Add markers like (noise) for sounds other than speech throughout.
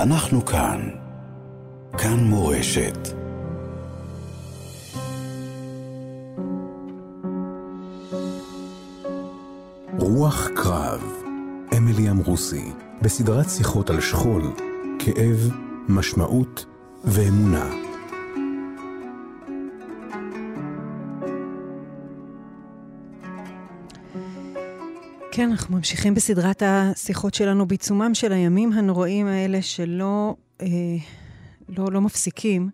אנחנו כאן. כאן מורשת. רוח קרב, אמילי אמרוסי, בסדרת שיחות על שכול, כאב, משמעות ואמונה. כן, אנחנו ממשיכים בסדרת השיחות שלנו בעיצומם של הימים הנוראים האלה שלא אה, לא, לא מפסיקים.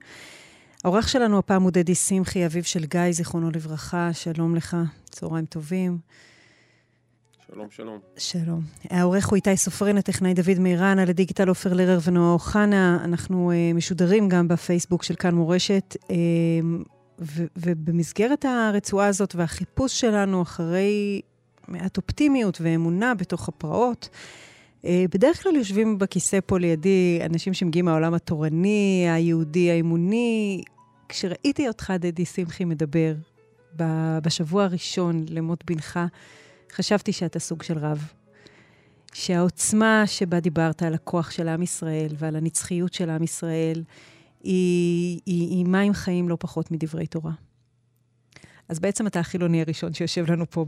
העורך שלנו הפעם הוא דדי שמחי, אביו של גיא, זיכרונו לברכה. שלום לך, צהריים טובים. שלום, שלום. שלום. העורך הוא איתי סופרין, הטכנאי דוד מירן, על הדיגיטל עופר לרר ונועה אוחנה. אנחנו אה, משודרים גם בפייסבוק של כאן מורשת. אה, ו- ובמסגרת הרצועה הזאת והחיפוש שלנו אחרי מעט אופטימיות ואמונה בתוך הפרעות. אה, בדרך כלל יושבים בכיסא פה לידי אנשים שמגיעים מהעולם התורני, היהודי, האמוני. כשראיתי אותך, דדי שמחי, מדבר בשבוע הראשון למות בנך, חשבתי שאתה סוג של רב. שהעוצמה שבה דיברת על הכוח של עם ישראל ועל הנצחיות של עם ישראל, היא, היא, היא מים חיים לא פחות מדברי תורה. אז בעצם אתה החילוני הראשון שיושב לנו פה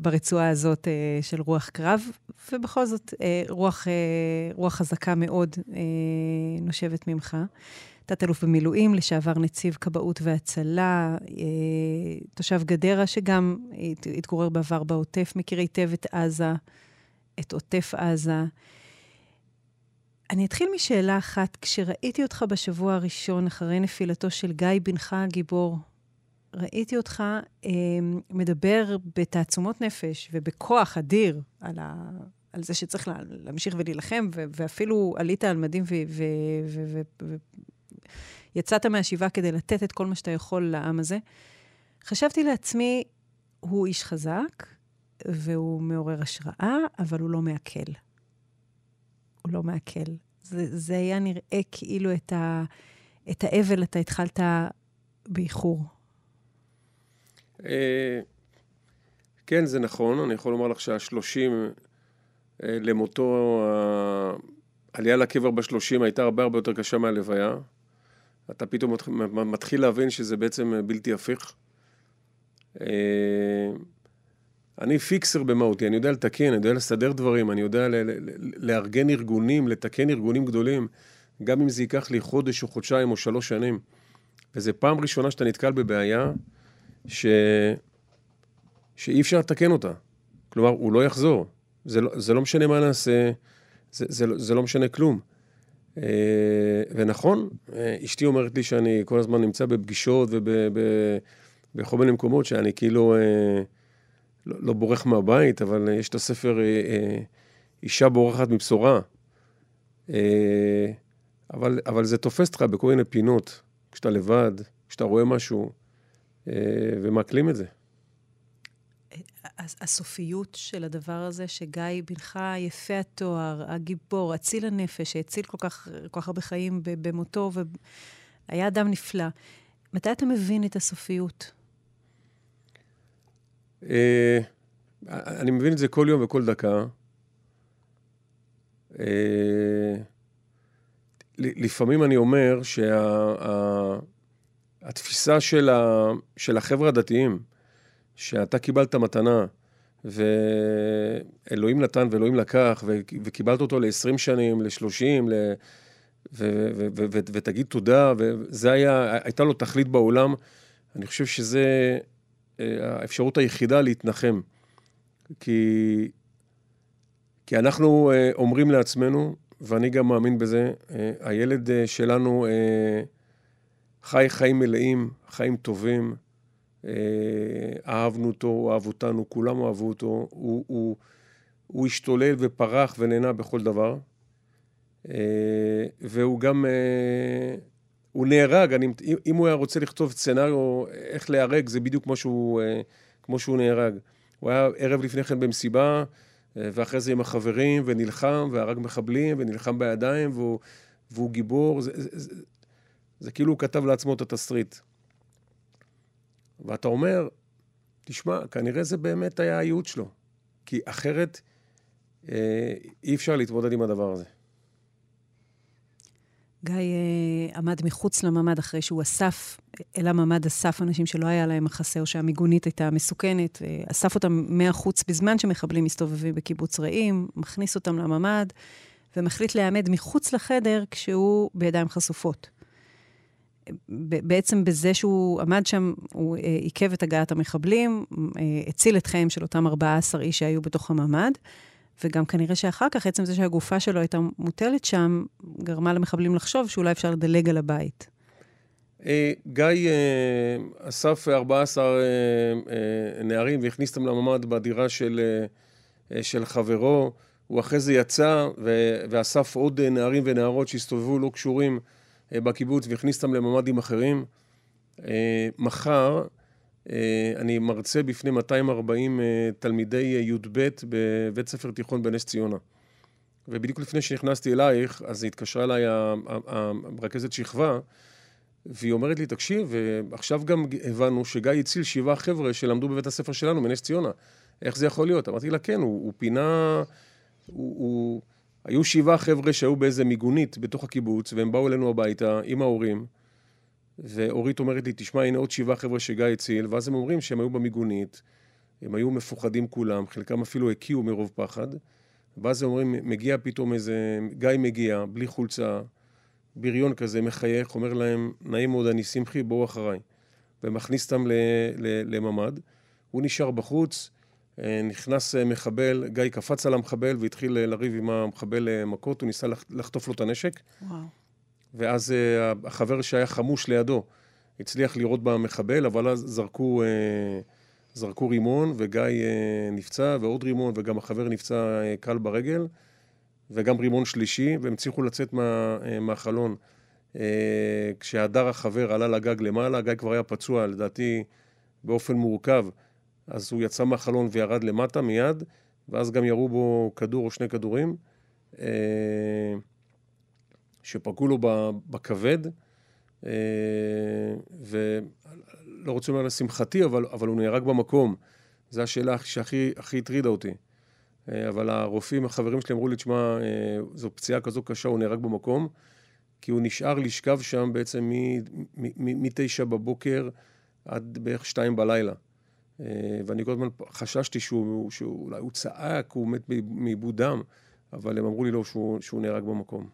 ברצועה הזאת אה, של רוח קרב, ובכל זאת אה, רוח, אה, רוח חזקה מאוד נושבת ממך. תת-אלוף במילואים, לשעבר נציב כבאות והצלה, תושב גדרה שגם התגורר בעבר בעוטף, מכיר היטב את עזה, את עוטף עזה. אני אתחיל משאלה אחת. כשראיתי אותך בשבוע הראשון, אחרי נפילתו של גיא בנך הגיבור, ראיתי אותך אה, מדבר בתעצומות נפש ובכוח אדיר על, ה, על זה שצריך לה, להמשיך ולהילחם, ו, ואפילו עלית על מדים ויצאת מהשבעה כדי לתת את כל מה שאתה יכול לעם הזה. חשבתי לעצמי, הוא איש חזק, והוא מעורר השראה, אבל הוא לא מעכל. הוא לא מעכל. זה, זה היה נראה כאילו את, ה, את האבל אתה התחלת באיחור. אה, כן, זה נכון, אני יכול לומר לך שהשלושים אה, למותו, העלייה לקבר בשלושים הייתה הרבה הרבה יותר קשה מהלוויה. אתה פתאום מתחיל להבין שזה בעצם בלתי הפיך. אה, אני פיקסר במהותי, אני יודע לתקן, אני יודע לסדר דברים, אני יודע לארגן ארגונים, לתקן ארגונים גדולים, גם אם זה ייקח לי חודש או חודשיים או שלוש שנים. וזו פעם ראשונה שאתה נתקל בבעיה ש... שאי אפשר לתקן אותה. כלומר, הוא לא יחזור. זה לא, זה לא משנה מה נעשה, זה, זה, זה לא משנה כלום. אה, ונכון, אה, אשתי אומרת לי שאני כל הזמן נמצא בפגישות ובכל מיני מקומות שאני כאילו אה, לא, לא בורח מהבית, אבל יש את הספר אישה בורחת מבשורה. אבל, אבל זה תופס אותך בכל מיני פינות, כשאתה לבד, כשאתה רואה משהו. אה, ומעכלים את זה. הסופיות של הדבר הזה, שגיא בנך יפה התואר, הגיבור, אציל הנפש, שהציל כל כך, כל כך הרבה חיים במותו, והיה אדם נפלא. מתי אתה מבין את הסופיות? אה, אני מבין את זה כל יום וכל דקה. אה, לפעמים אני אומר שה... התפיסה של, ה, של החבר'ה הדתיים, שאתה קיבלת מתנה, ואלוהים נתן ואלוהים לקח, ו, וקיבלת אותו ל-20 שנים, ל-30, ל... ו- ו- ו- ו- ותגיד תודה, וזה היה, הייתה לו תכלית בעולם. אני חושב שזה אה, האפשרות היחידה להתנחם. כי, כי אנחנו אה, אומרים לעצמנו, ואני גם מאמין בזה, אה, הילד שלנו חי חיים מלאים, חיים טובים, אה, אהבנו אותו, הוא אהב אותנו, כולם אהבו אותו, הוא, הוא, הוא השתולל ופרח ונהנה בכל דבר. אה, והוא גם, אה, הוא נהרג, אני, אם הוא היה רוצה לכתוב סצנריו איך להיהרג, זה בדיוק כמו שהוא, כמו שהוא נהרג. הוא היה ערב לפני כן במסיבה, ואחרי זה עם החברים, ונלחם, והרג מחבלים, ונלחם בידיים, והוא, והוא גיבור. זה, זה, זה כאילו הוא כתב לעצמו את התסריט. ואתה אומר, תשמע, כנראה זה באמת היה הייעוד שלו. כי אחרת אה, אי אפשר להתמודד עם הדבר הזה. גיא uh, עמד מחוץ לממ"ד אחרי שהוא אסף, אל הממ"ד אסף אנשים שלא היה להם מחסה או שהמיגונית הייתה מסוכנת, אסף אותם מהחוץ בזמן שמחבלים מסתובבים בקיבוץ רעים, מכניס אותם לממ"ד ומחליט להיעמד מחוץ לחדר כשהוא בידיים חשופות. בעצם בזה שהוא עמד שם, הוא אה, עיכב את הגעת המחבלים, אה, הציל את חייהם של אותם 14 איש שהיו בתוך הממ"ד, וגם כנראה שאחר כך, עצם זה שהגופה שלו הייתה מוטלת שם, גרמה למחבלים לחשוב שאולי אפשר לדלג על הבית. אה, גיא אסף 14 נערים והכניס אותם לממ"ד בדירה של, של חברו. הוא אחרי זה יצא ואסף עוד נערים ונערות שהסתובבו לא קשורים בקיבוץ והכניס אותם לממ"דים אחרים. אה, מחר אה, אני מרצה בפני 240 תלמידי י"ב בבית ספר תיכון בנס ציונה. ובדיוק לפני שנכנסתי אלייך, אז התקשרה אליי המרכזת שכבה, והיא אומרת לי, תקשיב, עכשיו גם הבנו שגיא הציל שבעה חבר'ה שלמדו בבית הספר שלנו בנס ציונה. איך זה יכול להיות? אמרתי לה, כן, הוא, הוא פינה... הוא, הוא, היו שבעה חבר'ה שהיו באיזה מיגונית בתוך הקיבוץ, והם באו אלינו הביתה עם ההורים, ואורית אומרת לי, תשמע, הנה עוד שבעה חבר'ה שגיא הציל, ואז הם אומרים שהם היו במיגונית, הם היו מפוחדים כולם, חלקם אפילו הקיאו מרוב פחד, ואז הם אומרים, מגיע פתאום איזה, גיא מגיע, בלי חולצה, בריון כזה, מחייך, אומר להם, נעים מאוד, אני שמחי, בואו אחריי. ומכניס אותם לממ"ד. הוא נשאר בחוץ, נכנס אה, מחבל, גיא קפץ על המחבל והתחיל אה, לריב עם המחבל מכות, הוא ניסה לחטוף לו את הנשק. וואו. ואז החבר שהיה חמוש לידו הצליח לירות במחבל, אבל אז זרקו, זרקו רימון, וגיא נפצע, ועוד רימון, וגם החבר נפצע קל ברגל, וגם רימון שלישי, והם הצליחו לצאת מה, מהחלון. כשהדר החבר עלה לגג למעלה, גיא כבר היה פצוע, לדעתי, באופן מורכב. אז הוא יצא מהחלון וירד למטה מיד, ואז גם ירו בו כדור או שני כדורים, אה, שפגעו לו בכבד, אה, ולא רוצה לומר לשמחתי, אבל, אבל הוא נהרג במקום. זו השאלה שהכי הטרידה אותי. אה, אבל הרופאים, החברים שלי אמרו לי, תשמע, זו פציעה כזו קשה, הוא נהרג במקום, כי הוא נשאר לשכב שם בעצם מתשע בבוקר עד בערך שתיים בלילה. אה, ואני כל הזמן חששתי שהוא, שאולי הוא צעק, הוא מת מעיבוד דם, אבל הם אמרו לי לא, שהוא, שהוא נהרג במקום.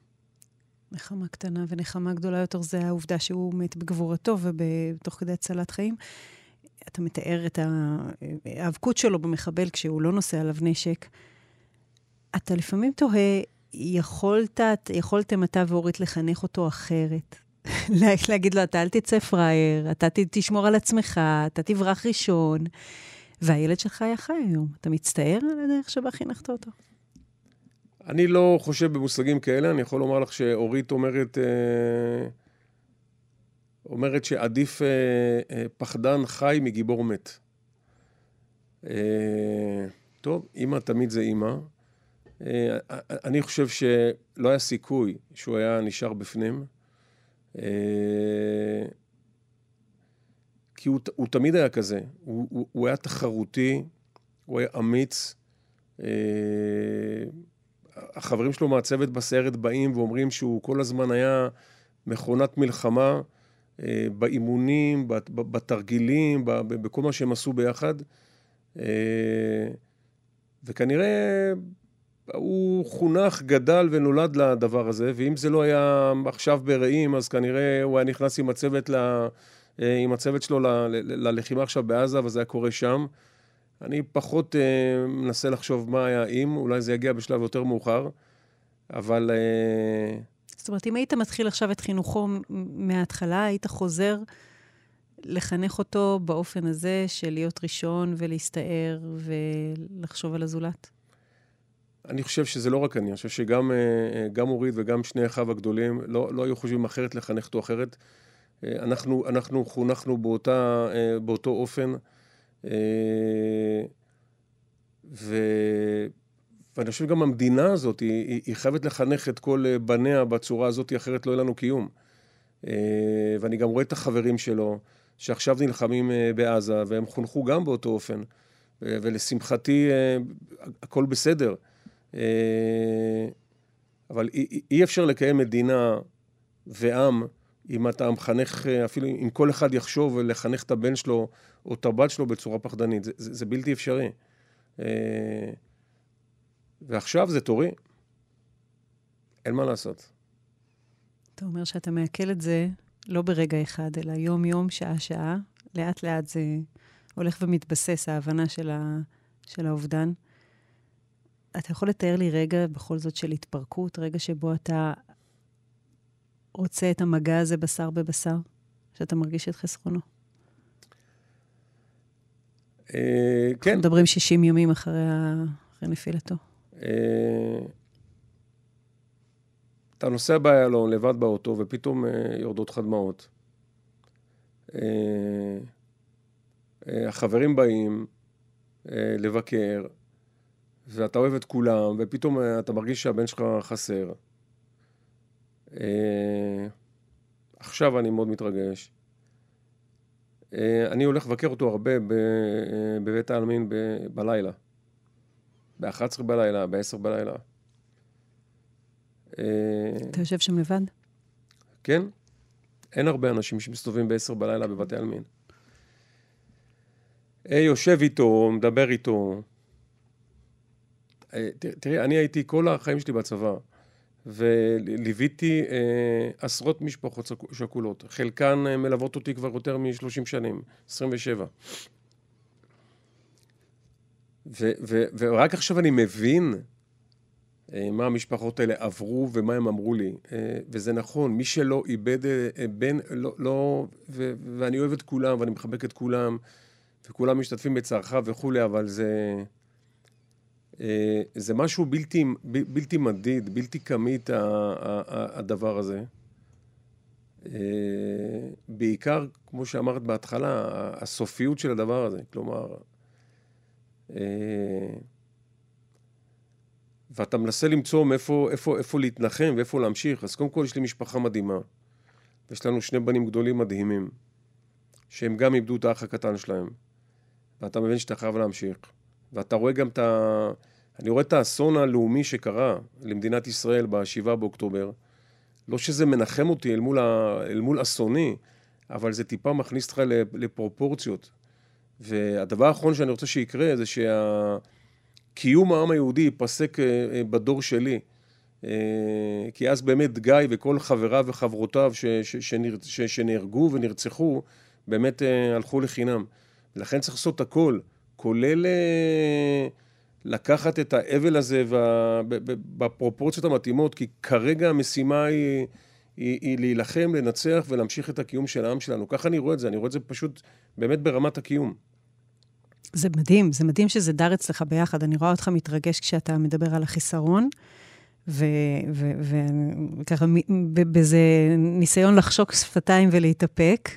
נחמה קטנה ונחמה גדולה יותר זה העובדה שהוא מת בגבורתו ובתוך כדי הצלת חיים. אתה מתאר את ההיאבקות שלו במחבל כשהוא לא נושא עליו נשק. אתה לפעמים תוהה, יכולת, יכולתם אתה ואורית לחנך אותו אחרת? להגיד לו, אתה אל תצא פראייר, אתה תשמור על עצמך, אתה תברח ראשון. והילד שלך היה חי היום. אתה מצטער על הדרך שבה חינכת אותו? אני לא חושב במושגים כאלה, אני יכול לומר לך שאורית אומרת, אה, אומרת שעדיף אה, אה, פחדן חי מגיבור מת. טוב, אימא תמיד זה אימא. אני חושב שלא היה סיכוי שהוא היה נשאר בפנים. אה, כי הוא, הוא תמיד היה כזה, הוא, הוא, הוא היה תחרותי, הוא היה אמיץ. אה, החברים שלו מהצוות בסיירת באים ואומרים שהוא כל הזמן היה מכונת מלחמה אה, באימונים, בתרגילים, בכל מה שהם עשו ביחד. וכנראה הוא חונך, גדל ונולד לדבר הזה, ואם זה לא היה עכשיו ברעים, אז כנראה הוא היה נכנס עם הצוות, ל, אה, עם הצוות שלו ל, ל, ללחימה עכשיו בעזה, וזה היה קורה שם. אני פחות אה, מנסה לחשוב מה היה אם, אולי זה יגיע בשלב יותר מאוחר, אבל... אה... זאת אומרת, אם היית מתחיל עכשיו את חינוכו מההתחלה, היית חוזר לחנך אותו באופן הזה של להיות ראשון ולהסתער ולחשוב על הזולת? אני חושב שזה לא רק אני, אני חושב שגם אה, אורית וגם שני אחיו הגדולים לא, לא היו חושבים אחרת לחנך אותו אחרת. אה, אנחנו, אנחנו חונכנו באותה, אה, באותו אופן, ו, ואני חושב גם המדינה הזאת, היא, היא חייבת לחנך את כל בניה בצורה הזאת, אחרת לא יהיה לנו קיום. ואני גם רואה את החברים שלו, שעכשיו נלחמים בעזה, והם חונכו גם באותו אופן. ולשמחתי, הכל בסדר. אה, אבל אי, אי אפשר לקיים מדינה ועם, אם אתה מחנך, אפילו אם כל אחד יחשוב לחנך את הבן שלו או את הבת שלו בצורה פחדנית, זה, זה, זה בלתי אפשרי. אה, ועכשיו זה תורי. אין מה לעשות. אתה אומר שאתה מעכל את זה לא ברגע אחד, אלא יום-יום, שעה-שעה. לאט-לאט זה הולך ומתבסס, ההבנה של, ה, של האובדן. אתה יכול לתאר לי רגע בכל זאת של התפרקות, רגע שבו אתה רוצה את המגע הזה בשר בבשר, שאתה מרגיש את חסרונו? אה, כן. אנחנו מדברים 60 ימים אחרי, נפילתו. אה, אתה נוסע באיילון לבד באוטו, ופתאום אה, יורדות לך דמעות. החברים באים לבקר, ואתה אוהב את כולם, ופתאום אתה מרגיש שהבן שלך חסר. עכשיו אני מאוד מתרגש. אני הולך לבקר אותו הרבה בבית העלמין בלילה. ב-11 בלילה, ב-10 בלילה. אתה יושב שם לבד? כן. אין הרבה אנשים שמסתובבים ב-10 בלילה בבתי עלמין. יושב איתו, מדבר איתו. תראי, אני הייתי כל החיים שלי בצבא, וליוויתי אה, עשרות משפחות שכולות. חלקן אה, מלוות אותי כבר יותר מ-30 שנים, 27. ו- ו- ורק עכשיו אני מבין אה, מה המשפחות האלה עברו ומה הם אמרו לי. אה, וזה נכון, מי שלא איבד אה, בן, לא, לא ו- ואני אוהב את כולם ואני מחבק את כולם, וכולם משתתפים בצערך וכולי, אבל זה... זה משהו בלתי, בלתי מדיד, בלתי כמית, הדבר הזה. בעיקר, כמו שאמרת בהתחלה, הסופיות של הדבר הזה. כלומר, אה, ואתה מנסה למצוא מאיפה איפה, איפה להתנחם ואיפה להמשיך. אז קודם כל יש לי משפחה מדהימה. יש לנו שני בנים גדולים מדהימים, שהם גם איבדו את האח הקטן שלהם. ואתה מבין שאתה חייב להמשיך. ואתה רואה גם את ה... אני רואה את האסון הלאומי שקרה למדינת ישראל ב-7 באוקטובר. לא שזה מנחם אותי אל מול, ה... אל מול אסוני, אבל זה טיפה מכניס אותך לפרופורציות. והדבר האחרון שאני רוצה שיקרה זה שהקיום העם היהודי ייפסק אה, אה, בדור שלי. אה, כי אז באמת גיא וכל חבריו וחברותיו ש, ש, ש, שנהרגו ונרצחו, באמת הלכו לחינם. ולכן צריך לעשות הכל, כולל לקחת את האבל הזה בפרופורציות המתאימות, כי כרגע המשימה היא... היא, היא להילחם, לנצח ולהמשיך את הקיום של העם שלנו. ככה אני רואה את זה, אני רואה את זה פשוט באמת ברמת הקיום. זה מדהים, זה מדהים שזה דר אצלך ביחד. אני רואה אותך מתרגש כשאתה מדבר על החיסרון, וככה, באיזה ניסיון לחשוק שפתיים ולהתאפק,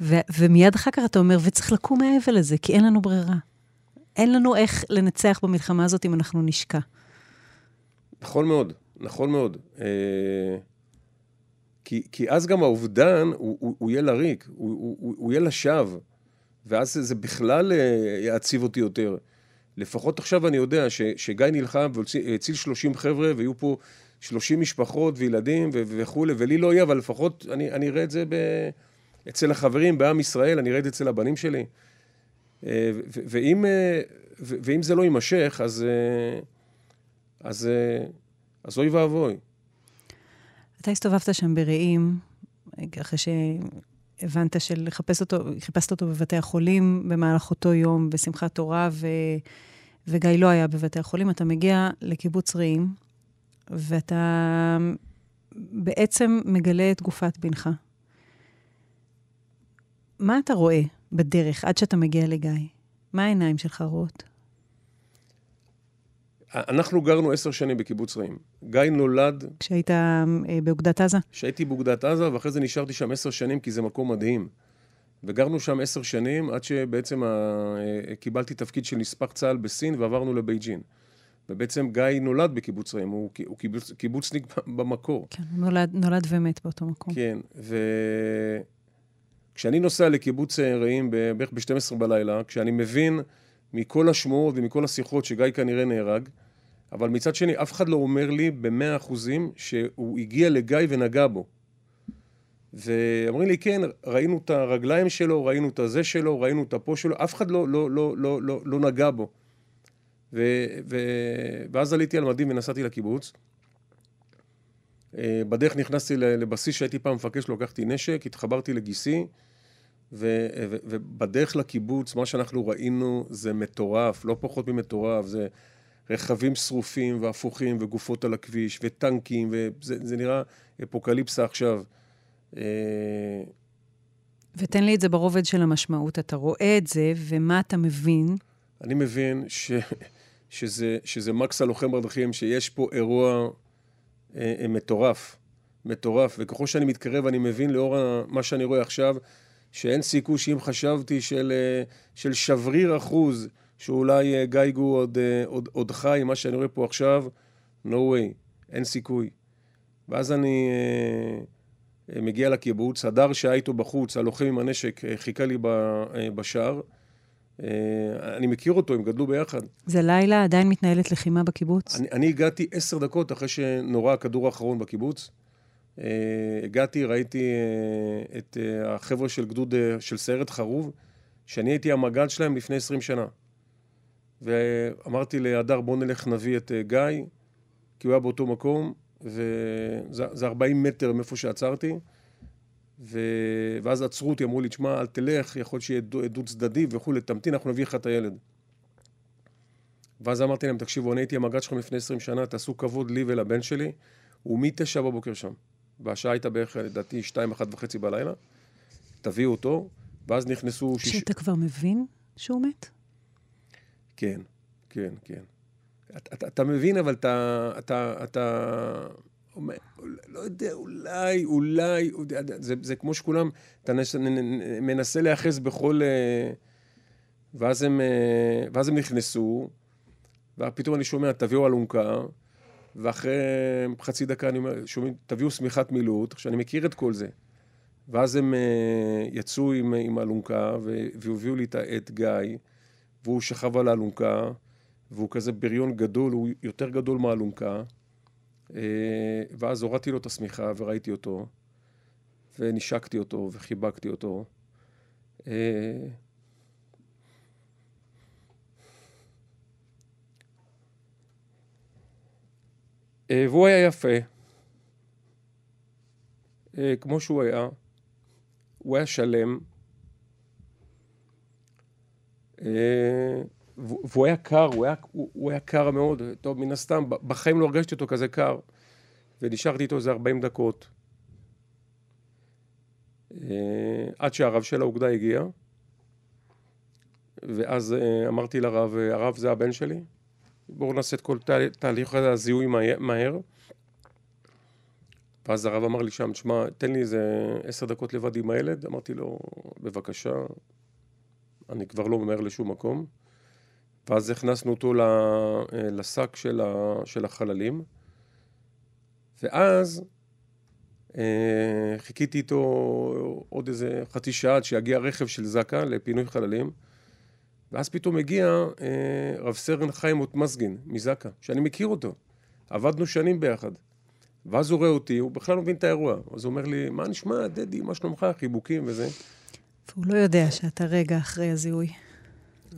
ו, ומיד אחר כך אתה אומר, וצריך לקום מהאבל הזה, כי אין לנו ברירה. אין לנו איך לנצח במלחמה הזאת אם אנחנו נשקע. נכון מאוד, נכון מאוד. אה, כי, כי אז גם האובדן, הוא, הוא, הוא יהיה לריק, הוא, הוא, הוא יהיה לשווא. ואז זה בכלל אה, יעציב אותי יותר. לפחות עכשיו אני יודע ש, שגיא נלחם והציל 30 חבר'ה, ויהיו פה 30 משפחות וילדים וכולי, ולי לא יהיה, אבל לפחות אני, אני אראה את זה ב, אצל החברים בעם ישראל, אני אראה את זה אצל הבנים שלי. אה, ואם, אה, ואם זה לא יימשך, אז, אז, אז אוי ואבוי. אתה הסתובבת שם ברעים, אחרי שהבנת שלחפש אותו, חיפשת אותו בבתי החולים במהלך אותו יום, בשמחת תורה, ו... וגיא לא היה בבתי החולים. אתה מגיע לקיבוץ רעים, ואתה בעצם מגלה את גופת בנך. מה אתה רואה בדרך עד שאתה מגיע לגיא? מה העיניים שלך רואות? אנחנו גרנו עשר שנים בקיבוץ רעים. גיא נולד... כשהיית אה, באוגדת עזה? כשהייתי באוגדת עזה, ואחרי זה נשארתי שם עשר שנים, כי זה מקום מדהים. וגרנו שם עשר שנים, עד שבעצם ה... אה, קיבלתי תפקיד של נספח צה"ל בסין, ועברנו לבייג'ין. ובעצם גיא נולד בקיבוץ רעים, הוא, הוא קיבוץ, קיבוצניק (laughs) במקור. כן, הוא נולד, נולד ומת באותו מקום. כן, וכשאני נוסע לקיבוץ רעים בערך ב-12 בלילה, כשאני מבין מכל השמועות ומכל השיחות שגיא כנראה נהרג, אבל מצד שני, אף אחד לא אומר לי במאה אחוזים שהוא הגיע לגיא ונגע בו. ואומרים לי, כן, ראינו את הרגליים שלו, ראינו את הזה שלו, ראינו את הפה שלו, אף אחד לא, לא, לא, לא, לא, לא נגע בו. ו, ו, ואז עליתי על מדים ונסעתי לקיבוץ. אה, בדרך נכנסתי לבסיס שהייתי פעם מפקד שלו, לקחתי נשק, התחברתי לגיסי, ו, ו, ובדרך לקיבוץ, מה שאנחנו ראינו זה מטורף, לא פחות ממטורף, זה רכבים שרופים והפוכים וגופות על הכביש וטנקים, וזה נראה אפוקליפסה עכשיו. אה, ותן לי את זה ברובד של המשמעות. אתה רואה את זה, ומה אתה מבין? אני מבין ש, שזה, שזה מקס הלוחם בדרכים, שיש פה אירוע אה, אה, מטורף, מטורף, וככל שאני מתקרב אני מבין לאור מה שאני רואה עכשיו, שאין סיכוי שאם חשבתי של, אה, של שבריר אחוז, שאולי אה, גייגו עוד, אה, עוד, עוד חי, מה שאני רואה פה עכשיו, no way, אין סיכוי. ואז אני אה, מגיע לקיבוץ, הדר שהיה איתו בחוץ, הלוחם עם הנשק, אה, חיכה לי בשער. אה, אני מכיר אותו, הם גדלו ביחד. זה לילה, עדיין מתנהלת לחימה בקיבוץ? אני, אני הגעתי עשר דקות אחרי שנורה הכדור האחרון בקיבוץ. Uh, הגעתי, ראיתי uh, את uh, החבר'ה של גדוד, של סיירת חרוב, שאני הייתי המג"ד שלהם לפני עשרים שנה. ואמרתי להדר, בוא נלך נביא את גיא, כי הוא היה באותו מקום, וזה ארבעים מטר מאיפה שעצרתי. ו... ואז עצרו אותי, אמרו לי, תשמע, אל תלך, יכול שיהיה דו צדדי וכולי, תמתין, אנחנו נביא לך את הילד. ואז אמרתי להם, תקשיבו, אני הייתי המג"ד שלכם לפני 20 שנה, תעשו כבוד לי ולבן שלי, הוא מתשע בבוקר שם. והשעה הייתה בערך, לדעתי, שתיים, אחת וחצי בלילה. תביאו אותו, ואז נכנסו... שיש... שאתה כבר מבין שהוא מת? כן, כן, כן. אתה, אתה, אתה מבין, אבל אתה, אתה, אתה לא יודע, אולי, אולי, זה, זה כמו שכולם, אתה נס, מנסה להיאחז בכל... אה, ואז הם, אה, ואז הם נכנסו, ופתאום אני שומע, תביאו אלונקה, ואחרי חצי דקה אני אומר, שומעים, תביאו שמיכת מילוט, עכשיו אני מכיר את כל זה. ואז הם אה, יצאו עם, עם אלונקה, והביאו לי את גיא, והוא שכב על האלונקה, והוא כזה בריון גדול, הוא יותר גדול מהאלונקה. אה, ואז הורדתי לו את השמיכה וראיתי אותו, ונשקתי אותו וחיבקתי אותו. והוא היה יפה, כמו שהוא היה. הוא היה שלם. והוא היה קר, הוא היה, הוא, היה קר מאוד, טוב, מן הסתם, בחיים לא הרגשתי אותו כזה קר, ונשארתי איתו איזה 40 דקות. אה, עד שהרב של האוגדה הגיע, ואז אה, אמרתי לרב, הרב זה הבן שלי, בואו נעשה את כל תהליך הזיהוי מהר. ואז הרב אמר לי שם, תשמע, תן לי איזה עשר דקות לבד עם הילד. אמרתי לו, בבקשה, אני כבר לא ממהר לשום מקום. ואז הכנסנו אותו לשק של, של החללים, ואז אה, חיכיתי איתו עוד איזה חצי שעה עד שיגיע רכב של זק"א לפינוי חללים, ואז פתאום הגיע אה, רב סרן חיים אוטמזגין מזק"א, שאני מכיר אותו, עבדנו שנים ביחד. ואז הוא רואה אותי, הוא בכלל לא מבין את האירוע. אז הוא אומר לי, מה נשמע, דדי, מה שלומך, חיבוקים וזה. והוא לא יודע שאתה רגע אחרי הזיהוי.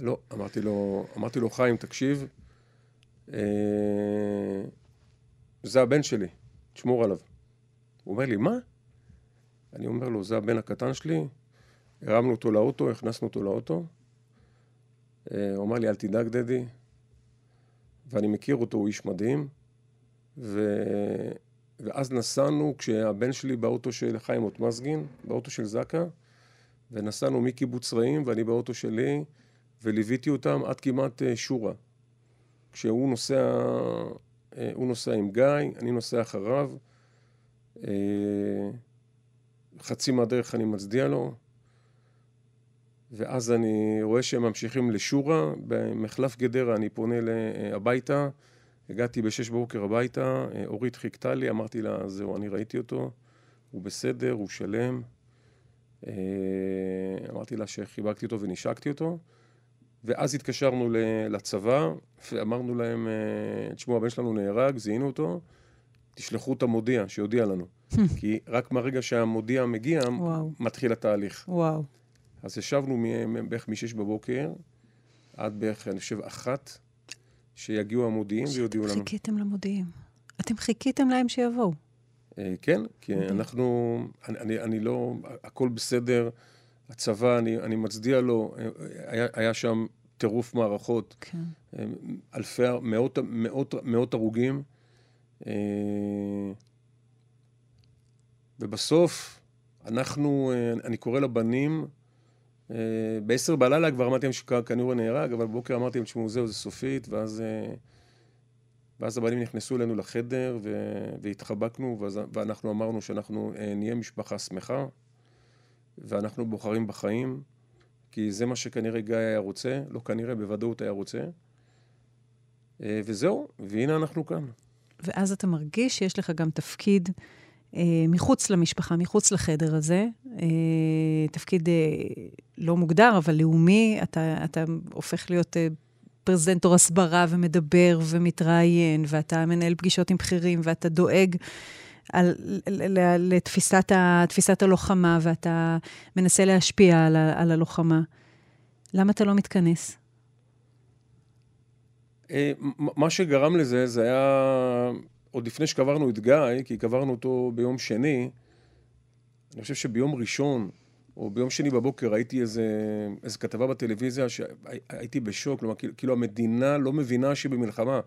לא, אמרתי לו, אמרתי לו, חיים, תקשיב, אה, זה הבן שלי, תשמור עליו. הוא אומר לי, מה? אני אומר לו, זה הבן הקטן שלי, הרמנו אותו לאוטו, הכנסנו אותו לאוטו. אה, הוא אמר לי, אל תדאג, דדי. ואני מכיר אותו, הוא איש מדהים. ו... ואז נסענו, כשהבן שלי באוטו של חיים אוטמזגין, באוטו של זקה, ונסענו מקיבוץ רעים, ואני באוטו שלי, וליוויתי אותם עד כמעט אה, שורה. כשהוא נוסע, אה, הוא נוסע עם גיא, אני נוסע אחריו. חצי מהדרך אני מצדיע לו, ואז אני רואה שהם ממשיכים לשורה, במחלף גדרה אני פונה הביתה, הגעתי בשש בבוקר הביתה, אורית חיכתה לי, אמרתי לה, זהו, אני ראיתי אותו, הוא בסדר, הוא שלם. אמרתי לה שחיבקתי אותו ונשקתי אותו. ואז התקשרנו לצבא, ואמרנו להם, אה, תשמעו, הבן שלנו נהרג, זיהינו אותו, תשלחו את המודיע, שיודיע לנו. (laughs) כי רק מהרגע שהמודיע מגיע, וואו. מתחיל התהליך. וואו. אז ישבנו בערך מ-6 בבוקר, עד בערך, אני חושב, אחת, שיגיעו המודיעים ויודיעו לנו. חיכיתם למודיעים. אתם חיכיתם להם שיבואו. אה, כן, כי. אנחנו, אני, אני, אני לא, הכל בסדר, הצבא, אני, אני מצדיע לו, אה, היה, היה שם טירוף מערכות, כן. אה, אלפי, מאות, מאות, מאות הרוגים, ובסוף אנחנו, אני קורא לבנים, אה, בעשר בלילה כבר אמרתי להם שכנראה נהרג, אבל בבוקר אמרתי להם, תשמעו, זהו, זה סופית, ואז... אה, ואז הבנים נכנסו אלינו לחדר והתחבקנו, ואז, ואנחנו אמרנו שאנחנו אה, נהיה משפחה שמחה, ואנחנו בוחרים בחיים, כי זה מה שכנראה גיא היה רוצה, לא כנראה, בוודאות היה רוצה. וזהו, והנה אנחנו כאן. ואז אתה מרגיש שיש לך גם תפקיד מחוץ למשפחה, מחוץ לחדר הזה. אה, תפקיד אה, לא מוגדר, אבל לאומי. אתה, אתה הופך להיות אה, פרזנטור הסברה ומדבר ומתראיין, ואתה מנהל פגישות עם בכירים, ואתה דואג על, לתפיסת ה, תפיסת הלוחמה, ואתה מנסה להשפיע על, ה, על הלוחמה. למה אתה לא מתכנס? אה, מה שגרם לזה, זה היה עוד לפני שקברנו את גיא, כי קברנו אותו ביום שני. אני חושב שביום ראשון, או ביום שני בבוקר, ראיתי איזה, איזה כתבה בטלוויזיה שהייתי בשוק, כלומר, כאילו- המדינה לא מבינה שהיא במלחמה,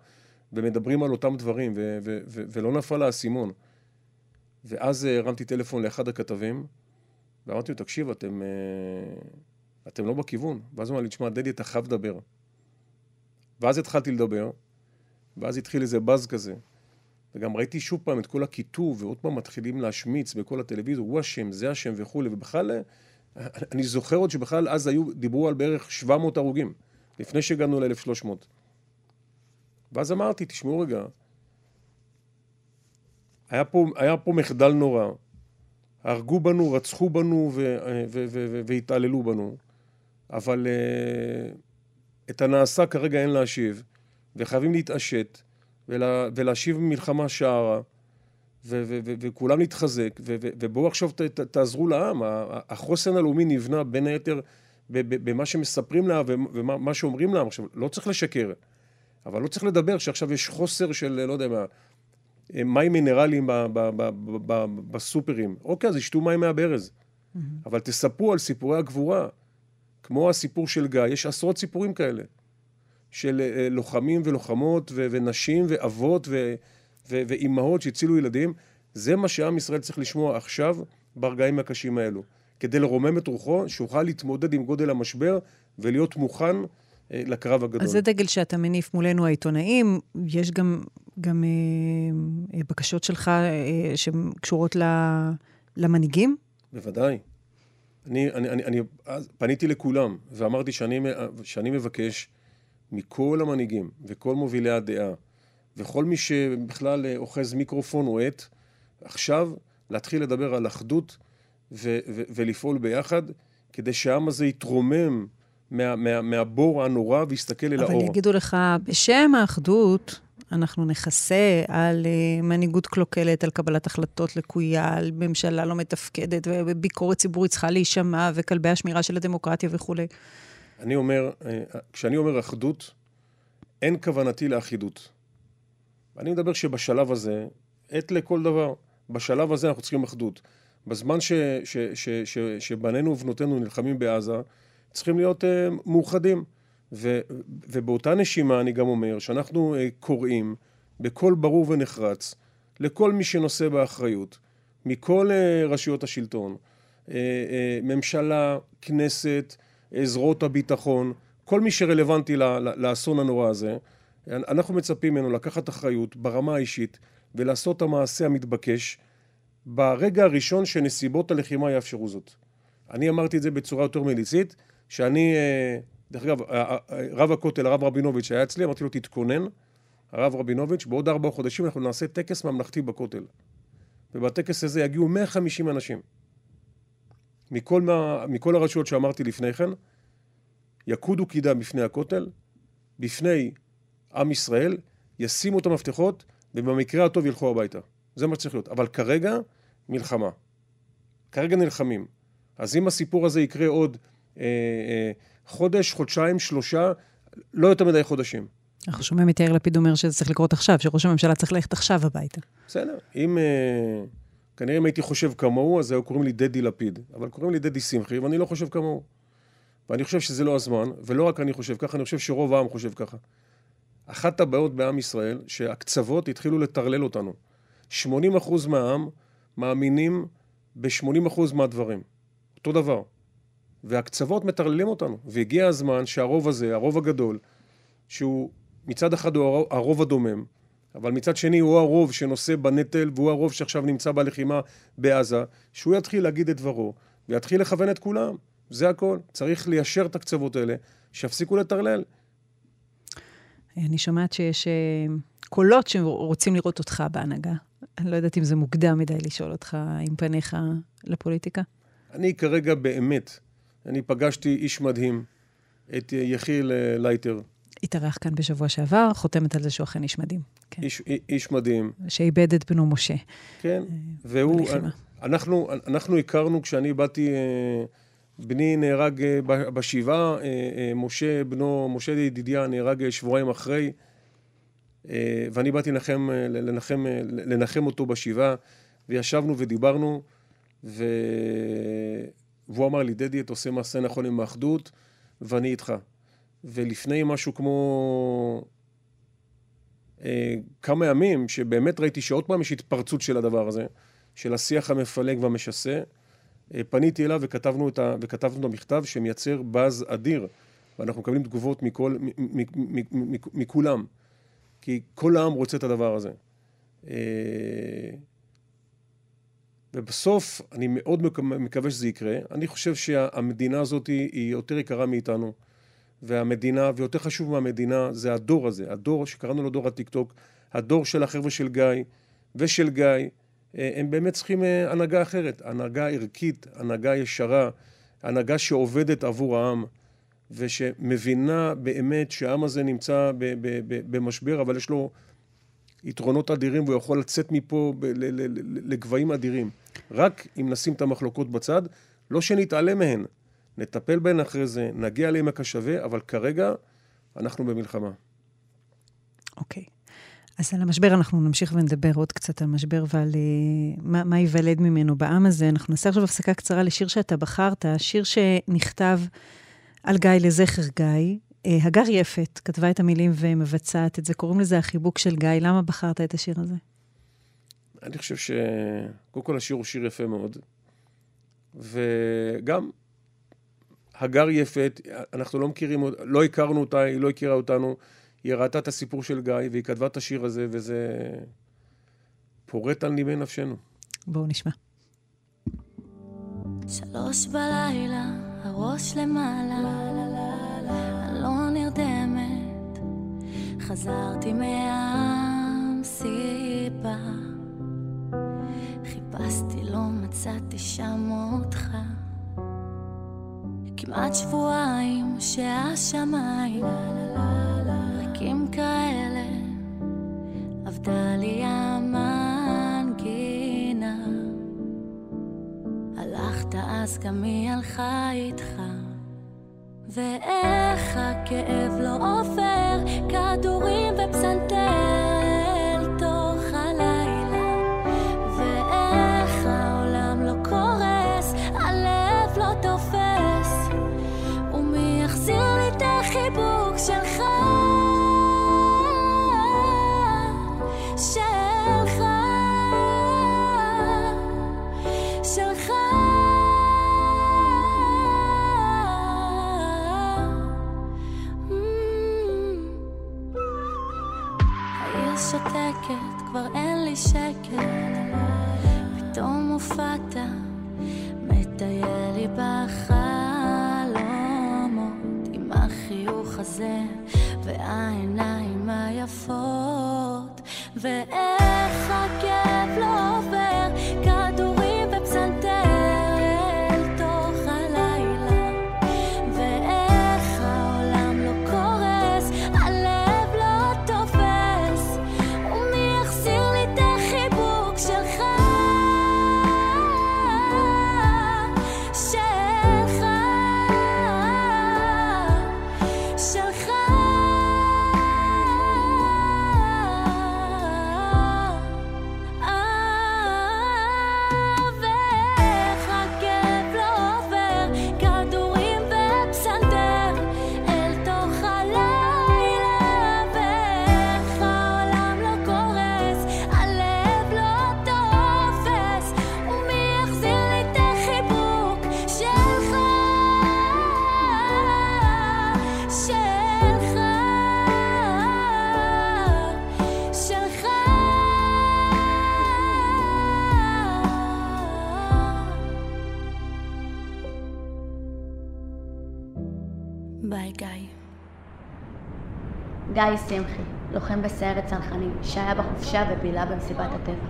ומדברים על אותם דברים, ו- ו- ו- ולא נפל האסימון. ואז אה, הרמתי טלפון לאחד הכתבים, ואמרתי לו, תקשיב, אתם, אה, אתם לא בכיוון. ואז הוא אמר לי, תשמע, דדי, אתה חייב לדבר. ואז התחלתי לדבר, ואז התחיל איזה באז כזה. וגם ראיתי שוב פעם את כל הכיתוב, ועוד פעם מתחילים להשמיץ בכל הטלוויזיה, הוא אשם, זה אשם וכולי, ובכלל, אה, אני זוכר עוד שבכלל אז היו, דיברו על בערך 700 הרוגים, לפני שהגענו ל-1300. ואז אמרתי, תשמעו רגע, היה פה, היה פה מחדל נורא, הרגו בנו, רצחו בנו ו- ו- ו- ו- והתעללו בנו, אבל uh, את הנעשה כרגע אין להשיב, וחייבים להתעשת ולה, ולהשיב מלחמה שערה, ו- ו- ו- וכולם להתחזק, ו- ו- ובואו עכשיו ת- ת- תעזרו לעם. החוסן הלאומי נבנה בין היתר במה שמספרים לה ומה מה שאומרים להם. עכשיו, לא צריך לשקר, אבל לא צריך לדבר שעכשיו יש חוסר של, לא יודע מה, מים מינרליים ב- ב- ב- ב- ב- בסופרים. אוקיי, אז ישתו מים מהברז. אבל תספרו על סיפורי הגבורה, כמו הסיפור של גיא, יש עשרות סיפורים כאלה, של אה, לוחמים ולוחמות ו- ונשים ואבות ו- ו- ואימהות שהצילו ילדים. זה מה שעם ישראל צריך לשמוע עכשיו, ברגעים הקשים האלו. כדי לרומם את רוחו, שיוכל להתמודד עם גודל המשבר ולהיות מוכן אה, לקרב הגדול. אז זה דגל שאתה מניף מולנו העיתונאים. יש גם, גם אה, אה, בקשות שלך אה, שקשורות ל, למנהיגים? בוודאי. אני, אני, אני, אני אז פניתי לכולם ואמרתי שאני, שאני מבקש מכל המנהיגים וכל מובילי הדעה וכל מי שבכלל אה, אוחז מיקרופון או עט, עכשיו להתחיל לדבר על אחדות ו, ו, ולפעול ביחד כדי שהעם הזה יתרומם מה, מה, מהבור הנורא ויסתכל אל אבל האור. יגידו לך, בשם האחדות, אנחנו נכסה על uh, מנהיגות קלוקלת, על קבלת החלטות לקויה, על ממשלה לא מתפקדת, וביקורת ציבורית צריכה להישמע, וכלבי השמירה של הדמוקרטיה וכולי. אני אומר, אה, כשאני אומר אחדות, אין כוונתי לאחידות. אני מדבר שבשלב הזה, עת לכל דבר, בשלב הזה אנחנו צריכים אחדות. בזמן ש, ש, ש, ש, שבנינו ובנותינו נלחמים בעזה, צריכים להיות uh, מאוחדים. ו, ובאותה נשימה אני גם אומר שאנחנו uh, קוראים בקול ברור ונחרץ לכל מי שנושא באחריות, מכל uh, רשויות השלטון, uh, uh, ממשלה, כנסת, זרועות הביטחון, כל מי שרלוונטי לאסון הנורא הזה, אנחנו מצפים ממנו לקחת אחריות ברמה האישית ולעשות את המעשה המתבקש ברגע הראשון שנסיבות הלחימה יאפשרו זאת. אני אמרתי את זה בצורה יותר מליצית, שאני, דרך אגב, רב הכותל, הרב רבינוביץ' היה אצלי, אמרתי לו, תתכונן, הרב רבינוביץ', בעוד ארבעה חודשים אנחנו נעשה טקס ממלכתי בכותל. ובטקס הזה יגיעו 150 אנשים. מכל, מה, מכל הרשויות שאמרתי לפני כן, יקודו קידה בפני הכותל, בפני עם ישראל, ישימו את המפתחות, ובמקרה הטוב ילכו הביתה. זה מה שצריך להיות. אבל כרגע, מלחמה. כרגע נלחמים. אז אם הסיפור הזה יקרה עוד אה, אה, חודש, חודשיים, שלושה, לא יותר מדי חודשים. אנחנו שומעים את יאיר לפיד אומר שזה צריך לקרות עכשיו, שראש הממשלה צריך ללכת עכשיו הביתה. בסדר. אם... אה, כנראה אם הייתי חושב כמוהו, אז היו קוראים לי דדי לפיד. אבל קוראים לי דדי שמחי, ואני לא חושב כמוהו. ואני חושב שזה לא הזמן, ולא רק אני חושב ככה, אני חושב שרוב העם חושב ככה. אחת הבעיות בעם ישראל, שהקצוות התחילו לטרלל אותנו. 80% מהעם מאמינים ב-80% מהדברים. אותו דבר. והקצוות מטרללים אותנו. והגיע הזמן שהרוב הזה, הרוב הגדול, שהוא מצד אחד הוא הרוב הדומם, אבל מצד שני הוא הרוב שנושא בנטל והוא הרוב שעכשיו נמצא בלחימה בעזה, שהוא יתחיל להגיד את דברו ויתחיל לכוון את כולם. זה הכל. צריך ליישר את הקצוות האלה, שיפסיקו לטרלל. אני שומעת שיש אה, קולות שרוצים לראות אותך בהנהגה. אני לא יודעת אם זה מוקדם מדי לשאול אותך עם פניך לפוליטיקה. אני כרגע באמת, אני פגשתי איש מדהים, את יחיל אה, לייטר. התארח כאן בשבוע שעבר, חותמת על זה שהוא אכן איש מדהים. כן. איש, איש מדהים. שאיבד את בנו משה. כן, אה, והוא... אנחנו, אנחנו הכרנו כשאני באתי... בני נהרג אה, בשבעה, אה, אה, משה, בנו, משה ידידיה נהרג שבועיים אחרי, ואני באתי לנחם, לנחם, לנחם אותו בשבעה, וישבנו ודיברנו, ו... והוא אמר לי, דדי, אתה עושה מעשה נכון עם האחדות, ואני איתך. ולפני משהו כמו כמה ימים, שבאמת ראיתי שעוד פעם יש התפרצות של הדבר הזה, של השיח המפלג והמשסה, אה, פניתי אליו וכתבנו את, ה, וכתבנו את המכתב שמייצר באז אדיר, ואנחנו מקבלים תגובות מכל, מ, מ, מ, מ, מ, מכולם, כי כל העם רוצה את הדבר הזה. אה, ובסוף, אני מאוד מקווה שזה יקרה. אני חושב שהמדינה הזאת היא יותר יקרה מאיתנו. והמדינה, ויותר חשוב מהמדינה, זה הדור הזה. הדור שקראנו לו דור הטיקטוק, הדור של החבר'ה של גיא ושל גיא. אה, הם באמת צריכים אה, הנהגה אחרת, הנהגה ערכית, הנהגה ישרה, הנהגה שעובדת עבור העם ושמבינה באמת שהעם הזה נמצא במשבר, אבל יש לו יתרונות אדירים והוא יכול לצאת מפה לגבהים אדירים. רק אם נשים את המחלוקות בצד, לא שנתעלם מהן, נטפל בהן אחרי זה, נגיע לעמק השווה, אבל כרגע אנחנו במלחמה. אוקיי. Okay. אז על המשבר אנחנו נמשיך ונדבר עוד קצת על משבר ועל uh, מה, מה ייוולד ממנו בעם הזה. אנחנו נעשה עכשיו הפסקה קצרה לשיר שאתה בחרת, שיר שנכתב על גיא לזכר גיא. Uh, הגר יפת כתבה את המילים ומבצעת את זה, קוראים לזה החיבוק של גיא. למה בחרת את השיר הזה? אני חושב ש... קודם כל השיר הוא שיר יפה מאוד, וגם הגר יפת, אנחנו לא מכירים, לא הכרנו אותה, היא לא הכירה אותנו. היא ראתה את הסיפור של גיא, והיא כתבה את השיר הזה, וזה פורט על נימי נפשנו. בואו נשמע. שלוש בלילה, הראש למעלה, אני לא נרדמת, חזרתי מהמסיבה, חיפשתי, לא מצאתי שם אותך. כמעט שבועיים שהשמיים ריקים כאלה, עבדה לי המנגינה. הלכת אז גם היא הלכה איתך, ואיך הכאב לא עובר, כדורים ופסנתר. 江河 גיא שמחי, לוחם בסיירת צנחנים, שהיה בחופשה ובילה במסיבת הטבע.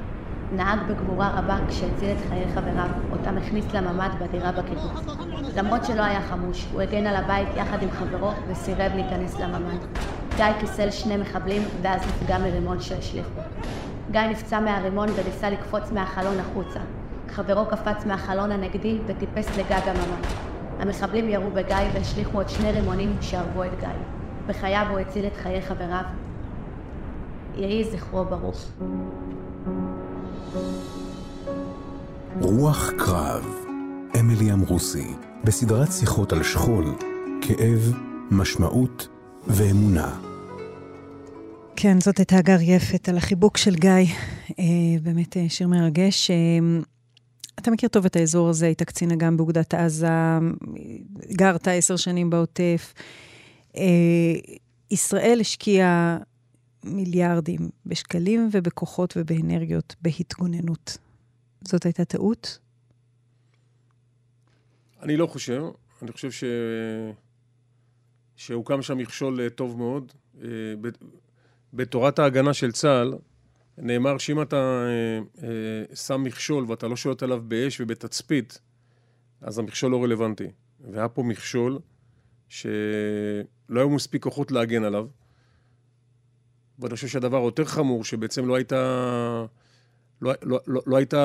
נהג בגבורה רבה כשהציל את חיי חבריו, אותם הכניס לממ"ד בדירה בקיבוץ. למרות שלא היה חמוש, הוא הגן על הבית יחד עם חברו וסירב להיכנס לממ"ד. גיא חיסל שני מחבלים ואז נפגע מרימון שהשליכו. גיא נפצע מהרימון וניסה לקפוץ מהחלון החוצה. חברו קפץ מהחלון הנגדי וטיפס לגג הממ"ד. המחבלים ירו בגיא והשליכו עוד שני רימונים שהרגו את גיא. בחייו הוא הציל את חיי חבריו. יהי זכרו ברוך. רוח קרב, אמילי אמרוסי, בסדרת שיחות על שכול, כאב, משמעות ואמונה. כן, זאת הייתה גר יפת על החיבוק של גיא. אה, באמת אה, שיר מרגש. אה, אתה מכיר טוב את האזור הזה, היית קצין אג"ם באוגדת עזה, גרת עשר שנים בעוטף. אה, ישראל השקיעה מיליארדים בשקלים ובכוחות ובאנרגיות בהתגוננות. זאת הייתה טעות? אני לא חושב. אני חושב ש... שהוקם שם מכשול אה, טוב מאוד. אה, בתורת ההגנה של צה"ל נאמר שאם אתה שם מכשול ואתה לא שולט עליו באש ובתצפית, אז המכשול לא רלוונטי. והיה פה מכשול שלא היו מספיק כוחות להגן עליו. ואני חושב שהדבר היותר חמור, שבעצם לא הייתה... לא, לא, לא, לא הייתה...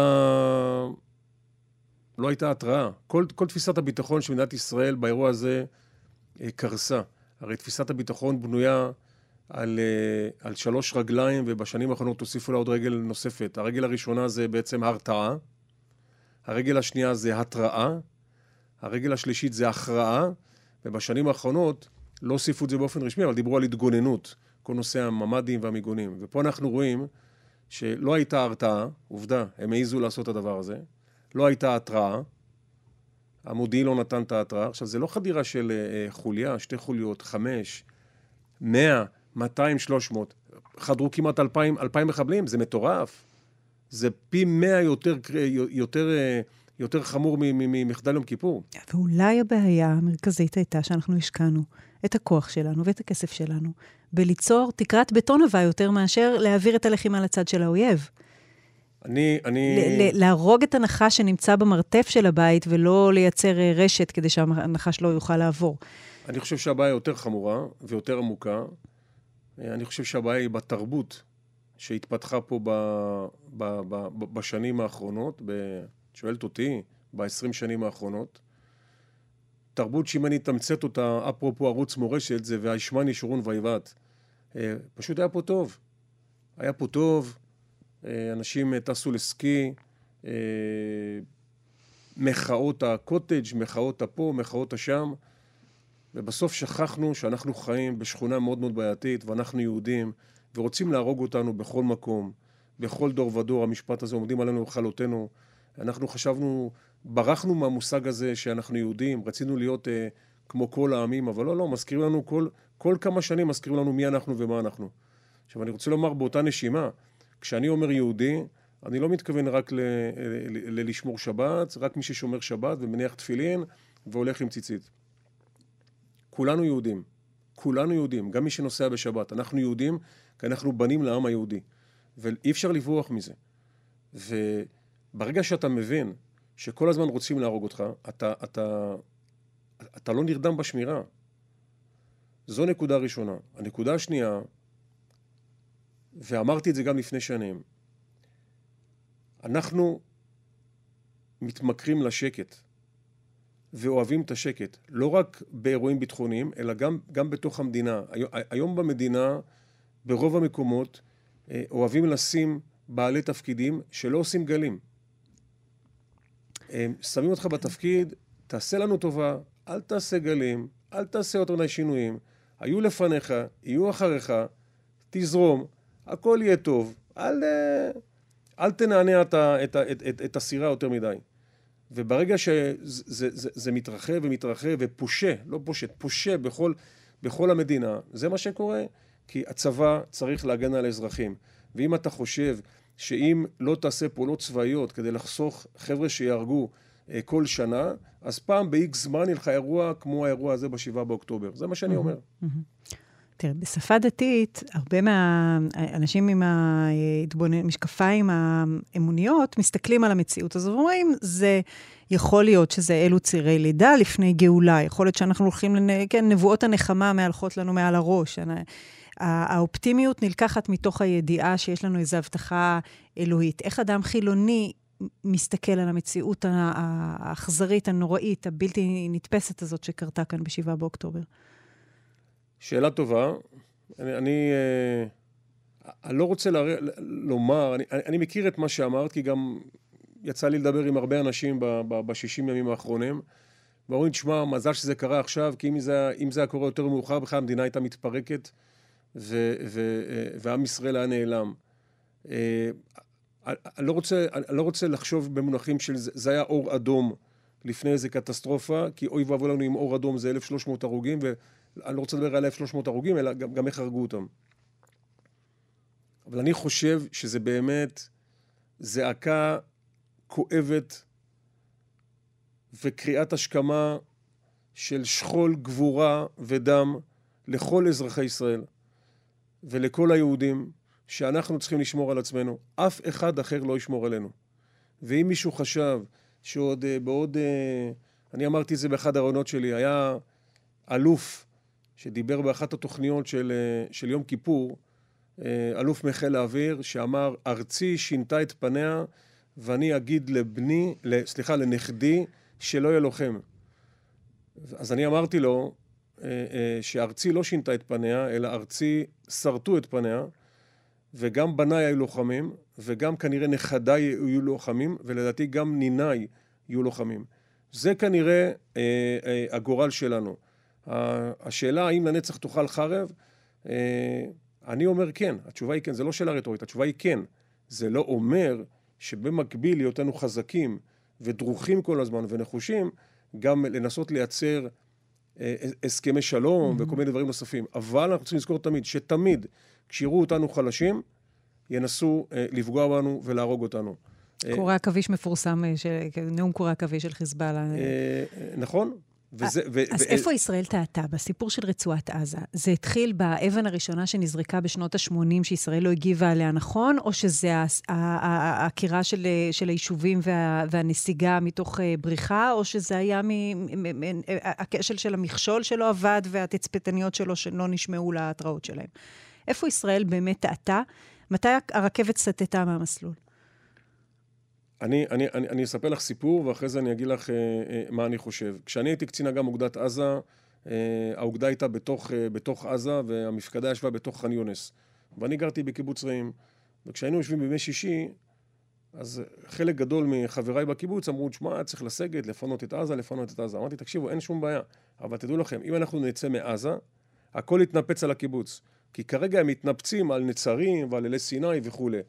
לא הייתה התראה. כל, כל תפיסת הביטחון של מדינת ישראל באירוע הזה אה, קרסה. הרי תפיסת הביטחון בנויה על, אה, על שלוש רגליים, ובשנים האחרונות תוסיפו לה עוד רגל נוספת. הרגל הראשונה זה בעצם הרתעה, הרגל השנייה זה התראה, הרגל השלישית זה הכרעה, ובשנים האחרונות לא הוסיפו את זה באופן רשמי, אבל דיברו על התגוננות. כל נושא הממ"דים והמיגונים. ופה אנחנו רואים שלא הייתה הרתעה, עובדה, הם העזו לעשות את הדבר הזה, לא הייתה התראה, המודיעין לא נתן את ההתראה. עכשיו, זה לא חדירה של uh, חוליה, שתי חוליות, חמש, מאה, מאתיים, שלוש מאות. חדרו כמעט אלפיים, אלפיים מחבלים, זה מטורף. זה פי מאה יותר, יותר, אה, יותר חמור ממחדל יום כיפור. ואולי הבעיה המרכזית הייתה שאנחנו השקענו את הכוח שלנו ואת הכסף שלנו בליצור תקרת בטון עבה יותר מאשר להעביר את הלחימה לצד של האויב. אני, אני... להרוג את הנחש שנמצא במרתף של הבית ולא לייצר אה, רשת כדי שהנחש לא יוכל לעבור. אני חושב שהבעיה יותר חמורה ויותר עמוקה. אה, אני חושב שהבעיה היא בתרבות שהתפתחה פה ב, ב, ב, ב, בשנים האחרונות, ב, שואלת אותי, ב-20 שנים האחרונות. תרבות שאם אני אתמצת אותה, אפרופו ערוץ מורשת, זה והישמני שורון ויבעט. אה, פשוט היה פה טוב. היה פה טוב, אה, אנשים אה, טסו לסקי, מחאות הקוטג', מחאות הפה, מחאות השם, ובסוף שכחנו שאנחנו חיים בשכונה מאוד מאוד בעייתית, ואנחנו יהודים, ורוצים להרוג אותנו בכל מקום, בכל דור ודור, המשפט הזה עומדים עלינו לכלותנו. אנחנו חשבנו ברחנו מהמושג הזה שאנחנו יהודים, רצינו להיות אה, כמו כל העמים, אבל לא, לא, מזכירים לנו כל, כל כמה שנים מזכירים לנו מי אנחנו ומה אנחנו. עכשיו, אני רוצה לומר באותה נשימה, כשאני אומר יהודי, אני לא מתכוון רק ל, ל, ל, ללשמור שבת, רק מי ששומר שבת ומניח תפילין והולך עם ציצית. כולנו יהודים. כולנו יהודים, גם מי שנוסע בשבת. אנחנו יהודים כי אנחנו בנים לעם היהודי. ואי אפשר לברוח מזה. וברגע שאתה מבין שכל הזמן רוצים להרוג אותך, אתה, אתה, אתה לא נרדם בשמירה. זו נקודה ראשונה. הנקודה השנייה, ואמרתי את זה גם לפני שנים, אנחנו מתמכרים לשקט ואוהבים את השקט, לא רק באירועים ביטחוניים, אלא גם, גם בתוך המדינה. היום במדינה, ברוב המקומות, אה, אוהבים לשים בעלי תפקידים שלא עושים גלים. שמים אותך בתפקיד, תעשה לנו טובה, אל תעשה גלים, אל תעשה יותר מדי שינויים. היו לפניך, יהיו אחריך, תזרום, הכל יהיה טוב. אל, אה, אל תנענע את, את, את, את, את הסירה יותר מדי. וברגע שזה זה, זה, זה מתרחב ומתרחב ופושה, לא פושט, פושה בכל, בכל המדינה, זה מה שקורה. כי הצבא צריך להגן על האזרחים. ואם אתה חושב שאם לא תעשה פעולות צבאיות כדי לחסוך חבר'ה שיהרגו אה, כל שנה, אז פעם ב-X זמן יהיה לך אירוע כמו האירוע הזה ב-7 באוקטובר. זה מה שאני אומר. תראה, בשפה דתית, הרבה מהאנשים עם המשקפיים האמוניות מסתכלים על המציאות הזו ואומרים, זה יכול להיות שזה אלו צירי לידה לפני גאולה, יכול להיות שאנחנו הולכים, לנ... כן, נבואות הנחמה מהלכות לנו מעל הראש. האופטימיות נלקחת מתוך הידיעה שיש לנו איזו הבטחה אלוהית. איך אדם חילוני מסתכל על המציאות האכזרית, הנוראית, הבלתי נתפסת הזאת שקרתה כאן ב-7 באוקטובר? שאלה טובה. אני, אני, אה, אני לא רוצה לה, לומר, אני, אני מכיר את מה שאמרת, כי גם יצא לי לדבר עם הרבה אנשים בשישים ימים האחרונים, ואומרים, תשמע, מזל שזה קרה עכשיו, כי אם זה, אם זה היה קורה יותר מאוחר, בכלל המדינה הייתה מתפרקת, ו, ו, אה, ועם ישראל היה נעלם. אה, אני לא, רוצה, אני לא רוצה לחשוב במונחים של זה, היה אור אדום לפני איזה קטסטרופה, כי אוי ואבוי לנו עם אור אדום זה 1,300 הרוגים, ואני לא רוצה לדבר על 1,300 הרוגים, אלא גם, גם איך הרגו אותם. אבל אני חושב שזה באמת זעקה כואבת וקריאת השכמה של שכול, גבורה ודם לכל אזרחי ישראל ולכל היהודים. שאנחנו צריכים לשמור על עצמנו. אף אחד אחר לא ישמור עלינו. ואם מישהו חשב שעוד אה, בעוד... אה, אני אמרתי את זה באחד הרעיונות שלי, היה אלוף שדיבר באחת התוכניות של, אה, של יום כיפור, אלוף מחיל האוויר, שאמר, ארצי שינתה את פניה ואני אגיד לבני, סליחה, לנכדי, שלא יהיה לוחם. אז אני אמרתי לו שארצי לא שינתה את פניה, אלא ארצי שרטו את פניה, וגם בניי היו לוחמים, וגם כנראה נכדיי היו לוחמים, ולדעתי גם ניניי יהיו לוחמים. זה כנראה אה, אה, הגורל שלנו. השאלה האם לנצח תאכל חרב, אה, אני אומר כן, התשובה היא כן, זה לא שאלה רטורית, התשובה היא כן. זה לא אומר שבמקביל להיותנו חזקים ודרוכים כל הזמן ונחושים, גם לנסות לייצר אה, הסכמי שלום mm-hmm. וכל מיני דברים נוספים. אבל אנחנו צריכים לזכור תמיד, שתמיד כשיראו אותנו חלשים, ינסו אה, לפגוע בנו ולהרוג אותנו. אה, קורי עכביש מפורסם, אה, נאום קורי עכביש של חיזבאללה. נכון. וזה, ו, אז ו, איפה ישראל טעתה? בסיפור של רצועת עזה. זה התחיל באבן הראשונה שנזרקה בשנות ה-80, שישראל לא הגיבה עליה נכון, או שזה העקירה של, של היישובים וה, והנסיגה מתוך בריחה, או שזה היה הכשל של המכשול שלא עבד והתצפיתניות שלו שלא נשמעו להתראות שלהם? איפה ישראל באמת טעתה? מתי הרכבת סטתה מהמסלול? אני, אני, אני, אני אספר לך סיפור, ואחרי זה אני אגיד לך אה, אה, מה אני חושב. כשאני הייתי קצין אג"ם אוגדת עזה, אה, האוגדה הייתה בתוך, אה, בתוך עזה, והמפקדה ישבה בתוך ח'אן יונס. ואני גרתי בקיבוץ רעים. וכשהיינו יושבים בימי שישי, אז חלק גדול מחבריי בקיבוץ אמרו, שמע, צריך לסגת, לפנות את עזה, לפנות את עזה. אמרתי, תקשיבו, אין שום בעיה. אבל תדעו לכם, אם אנחנו נצא מעזה, הכל יתנפץ על הקיבוץ. כי כרגע הם מתנפצים על נצרים ועל אלי סיני וכולי,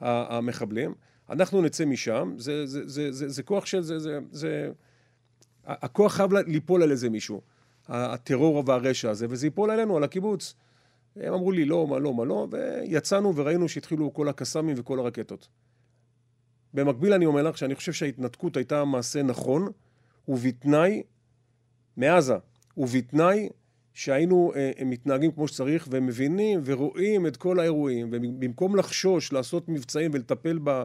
המחבלים. אנחנו נצא משם, זה, זה, זה, זה, זה כוח של... זה, זה, זה... הכוח חייב ליפול על איזה מישהו, הטרור והרשע הזה, וזה ייפול עלינו, על הקיבוץ. הם אמרו לי לא, מה לא, מה לא, ויצאנו וראינו שהתחילו כל הקסאמים וכל הרקטות. במקביל אני אומר לך שאני חושב שההתנתקות הייתה מעשה נכון, ובתנאי, מעזה, ובתנאי שהיינו אה, מתנהגים כמו שצריך ומבינים ורואים את כל האירועים, ובמקום לחשוש, לעשות מבצעים ולטפל ב,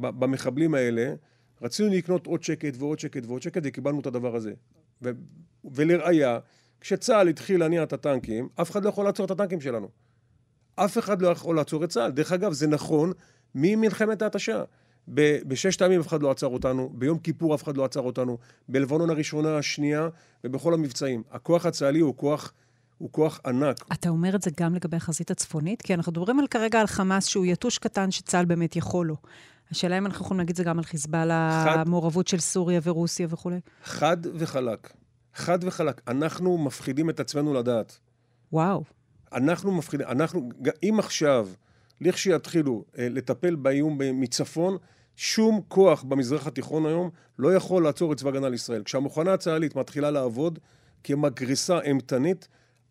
במחבלים האלה, רצינו לקנות עוד שקט ועוד שקט ועוד שקט וקיבלנו את הדבר הזה. ו, ולראיה, כשצה"ל התחיל להניע את הטנקים, אף אחד לא יכול לעצור את הטנקים שלנו. אף אחד לא יכול לעצור את צה"ל. דרך אגב, זה נכון ממלחמת ההתשה. בששת הימים אף אחד לא עצר אותנו, ביום כיפור אף אחד לא עצר אותנו, בלבנון הראשונה, השנייה ובכל המבצעים. הכוח הצה"לי הוא כוח... הוא כוח ענק. אתה אומר את זה גם לגבי החזית הצפונית? כי אנחנו מדברים על, כרגע על חמאס שהוא יתוש קטן שצה"ל באמת יכול לו. השאלה אם אנחנו יכולים להגיד את זה גם על חיזבאללה, המעורבות של סוריה ורוסיה וכולי. חד וחלק. חד וחלק. אנחנו מפחידים את עצמנו לדעת. וואו. אנחנו מפחידים, אנחנו, אם עכשיו לכשיתחילו אה, לטפל באיום מצפון, שום כוח במזרח התיכון היום לא יכול לעצור את צבא הגנה לישראל. כשהמוכנה הצה"לית מתחילה לעבוד כמגריסה אימתנית,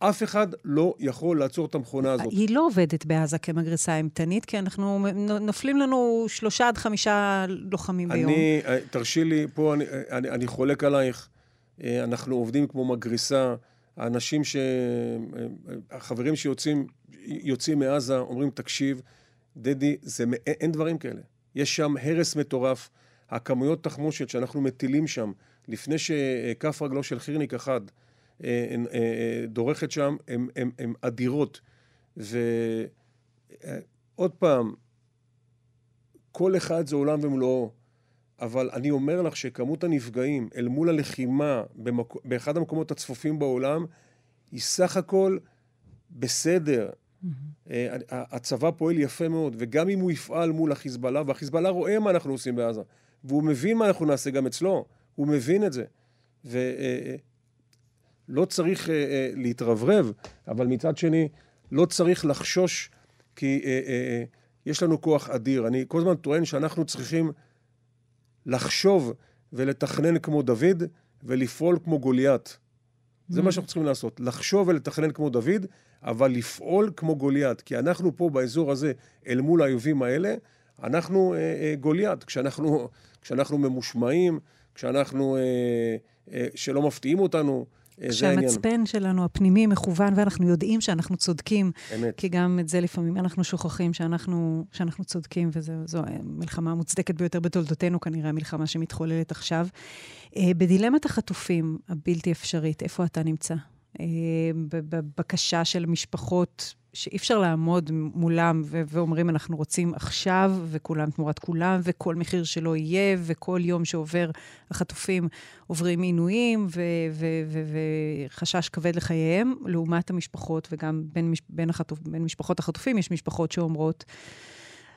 אף אחד לא יכול לעצור את המכונה הזאת. היא לא עובדת בעזה כמגרסה אימתנית, כי אנחנו, נופלים לנו שלושה עד חמישה לוחמים ביום. אני, אה, תרשי לי, פה אני, אני, אני חולק עלייך. אה, אנחנו עובדים כמו מגריסה. האנשים ש... אה, החברים שיוצאים יוצאים מעזה אומרים, תקשיב, דדי, זה, אין דברים כאלה. יש שם הרס מטורף. הכמויות תחמושת שאנחנו מטילים שם, לפני שכף רגלו של חירניק אחד אה, אה, דורכת שם, הן אדירות. ועוד פעם, כל אחד זה עולם ומלואו. אבל אני אומר לך שכמות הנפגעים אל מול הלחימה במק... באחד המקומות הצפופים בעולם היא סך הכל בסדר. Mm-hmm. הצבא פועל יפה מאוד, וגם אם הוא יפעל מול החיזבאללה, והחיזבאללה רואה מה אנחנו עושים בעזה, והוא מבין מה אנחנו נעשה גם אצלו, הוא מבין את זה. ולא אה, צריך להתרברב, אבל מצד שני, לא צריך לחשוש, כי יש לנו כוח אדיר. אני כל הזמן טוען שאנחנו צריכים לחשוב ולתכנן כמו דוד ולפעול כמו גוליית. זה מה mm. שאנחנו צריכים לעשות, לחשוב ולתכנן כמו דוד, אבל לפעול כמו גוליית. כי אנחנו פה באזור הזה, אל מול האויבים האלה, אנחנו אה, אה, גוליית. כשאנחנו, כשאנחנו ממושמעים, כשאנחנו, אה, אה, שלא מפתיעים אותנו, כשהמצפן שלנו, הפנימי, מכוון, ואנחנו יודעים שאנחנו צודקים. אמת. כי גם את זה לפעמים אנחנו שוכחים שאנחנו, שאנחנו צודקים, וזו המלחמה המוצדקת ביותר בתולדותינו, כנראה, המלחמה שמתחוללת עכשיו. אה, בדילמת החטופים הבלתי אפשרית, איפה אתה נמצא? אה, בבקשה של משפחות שאי אפשר לעמוד מולם ו- ואומרים, אנחנו רוצים עכשיו, וכולם תמורת כולם, וכל מחיר שלא יהיה, וכל יום שעובר, החטופים עוברים עינויים וחשש כבד לחייהם, לעומת המשפחות, וגם בין, מש- בין, החטופ- בין משפחות החטופים יש משפחות שאומרות,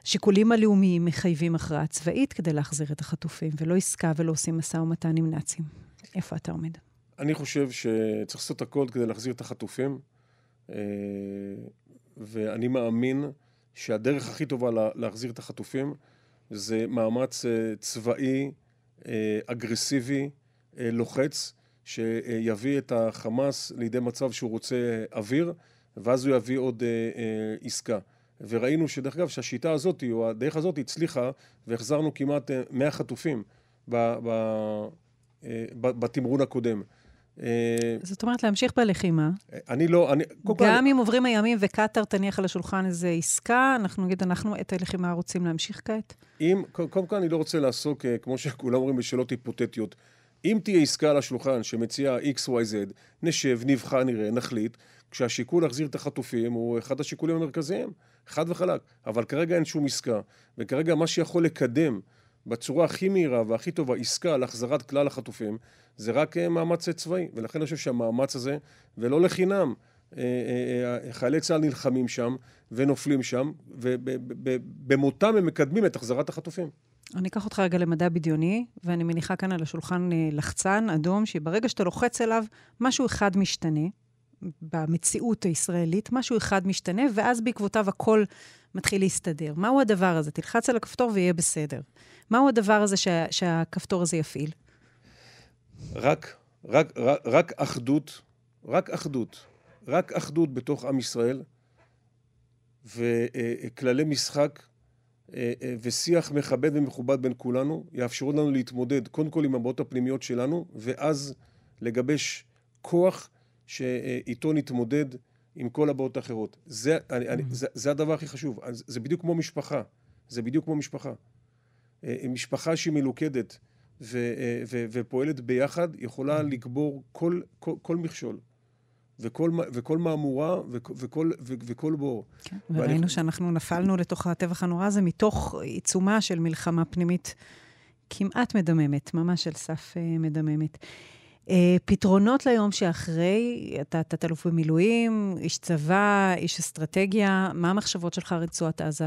שיקולים הלאומיים מחייבים הכרעה צבאית כדי להחזיר את החטופים, ולא עסקה ולא עושים משא ומתן עם נאצים. איפה אתה עומד? אני חושב שצריך לעשות הכל כדי להחזיר את החטופים. ואני מאמין שהדרך הכי טובה להחזיר את החטופים זה מאמץ אה, צבאי, אה, אגרסיבי, אה, לוחץ, שיביא את החמאס לידי מצב שהוא רוצה אוויר, ואז הוא יביא עוד עסקה. וראינו שדרך אגב, שהשיטה הזאת, או הדרך הזאת הצליחה, והחזרנו כמעט 100 חטופים בתמרון הקודם. אה, זאת אומרת, להמשיך בלחימה. אני לא, אני... גם אם עוברים הימים וקטאר תניח על השולחן איזו עסקה, אנחנו נגיד, אנחנו את הלחימה רוצים להמשיך כעת? אם, קודם כל אני לא רוצה לעסוק, אה, כמו שכולם אומרים, בשאלות היפותטיות. אם תהיה עסקה על השולחן שמציעה XYZ, נשב, נבחן, נראה, נחליט, כשהשיקול להחזיר את החטופים הוא אחד השיקולים המרכזיים, חד וחלק. אבל כרגע אין שום עסקה, וכרגע מה שיכול לקדם בצורה הכי מהירה והכי טובה עסקה להחזרת כלל החטופים, זה רק אה, מאמץ צבאי. ולכן אני חושב שהמאמץ הזה, ולא לחינם, אה, אה, חיילי צה"ל נלחמים שם ונופלים שם, ובמותם הם מקדמים את החזרת החטופים. אני אקח אותך רגע למדע בדיוני, ואני מניחה כאן על השולחן לחצן אדום, שברגע שאתה לוחץ אליו, משהו אחד משתנה במציאות הישראלית, משהו אחד משתנה, ואז בעקבותיו הכל מתחיל להסתדר. מהו הדבר הזה? תלחץ על הכפתור ויהיה בסדר. מהו הדבר הזה שה, שהכפתור הזה יפעיל? רק, רק, רק, רק אחדות, רק אחדות, רק אחדות בתוך עם ישראל, וכללי משחק ושיח מכבד ומכובד בין כולנו, יאפשרו לנו להתמודד קודם כל עם הבעות הפנימיות שלנו, ואז לגבש כוח שאיתו נתמודד עם כל הבעות האחרות. זה, אני, אני, זה, זה הדבר הכי חשוב. זה בדיוק כמו משפחה. זה בדיוק כמו משפחה. אה, משפחה שהיא מלוכדת ו, אה, ו, ופועלת ביחד, יכולה לגבור כל, כל, כל מכשול. וכל, וכל מהמורה וכל, וכל בור. כן, וראינו ואני... שאנחנו נפלנו לתוך הטבח הנורא הזה מתוך עיצומה של מלחמה פנימית כמעט מדממת, ממש על סף מדממת. Uh, פתרונות ליום שאחרי, אתה תת-אלוף במילואים, איש צבא, איש אסטרטגיה, מה המחשבות שלך רצועת עזה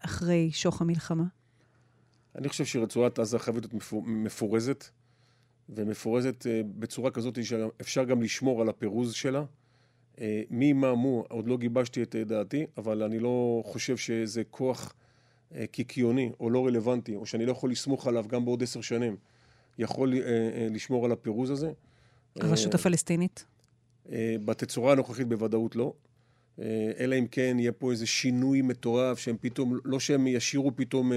אחרי שוך המלחמה? אני חושב שרצועת עזה חייבת להיות מפורזת, ומפורזת אה, בצורה כזאת שאפשר גם לשמור על הפירוז שלה. אה, מי מה מו, עוד לא גיבשתי את דעתי, אבל אני לא חושב שזה כוח קיקיוני או לא רלוונטי, או שאני לא יכול לסמוך עליו גם בעוד עשר שנים, יכול לשמור על הפירוז הזה. הרשות הפלסטינית? בתצורה הנוכחית בוודאות לא. אלא אם כן יהיה פה איזה שינוי מטורף, שהם פתאום, לא שהם ישאירו פתאום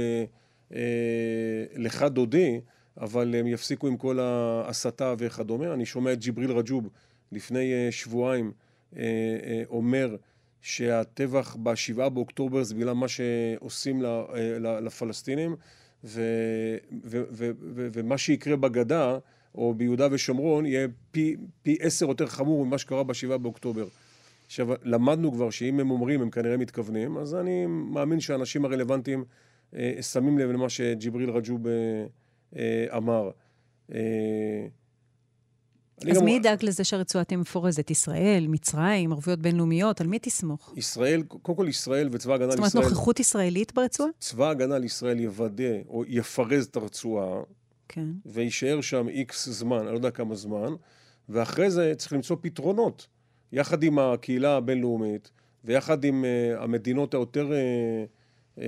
לך דודי, אבל הם יפסיקו עם כל ההסתה וכדומה. אני שומע את ג'יבריל רג'וב לפני שבועיים אומר שהטבח בשבעה באוקטובר זה בגלל מה שעושים לפלסטינים, ו, ו, ו, ו, ומה שיקרה בגדה או ביהודה ושומרון יהיה פי, פי עשר יותר חמור ממה שקרה בשבעה באוקטובר. עכשיו, למדנו כבר שאם הם אומרים, הם כנראה מתכוונים, אז אני מאמין שהאנשים הרלוונטיים אה, שמים לב למה שג'יבריל רג'וב אה, אה, אמר. אה, אז. מי ידאג לזה שהרצועה תהיה מפורזת? ישראל, מצרים, ערבויות בינלאומיות? על מי תסמוך? ישראל, קודם כל ישראל וצבא הגנה לישראל... זאת אומרת, נוכחות ישראלית ברצועה? צבא הגנה לישראל יוודא או יפרז את הרצועה, כן. ויישאר שם איקס זמן, אני לא יודע כמה זמן, ואחרי זה צריך למצוא פתרונות, יחד עם הקהילה הבינלאומית, ויחד עם uh, המדינות היותר uh, uh,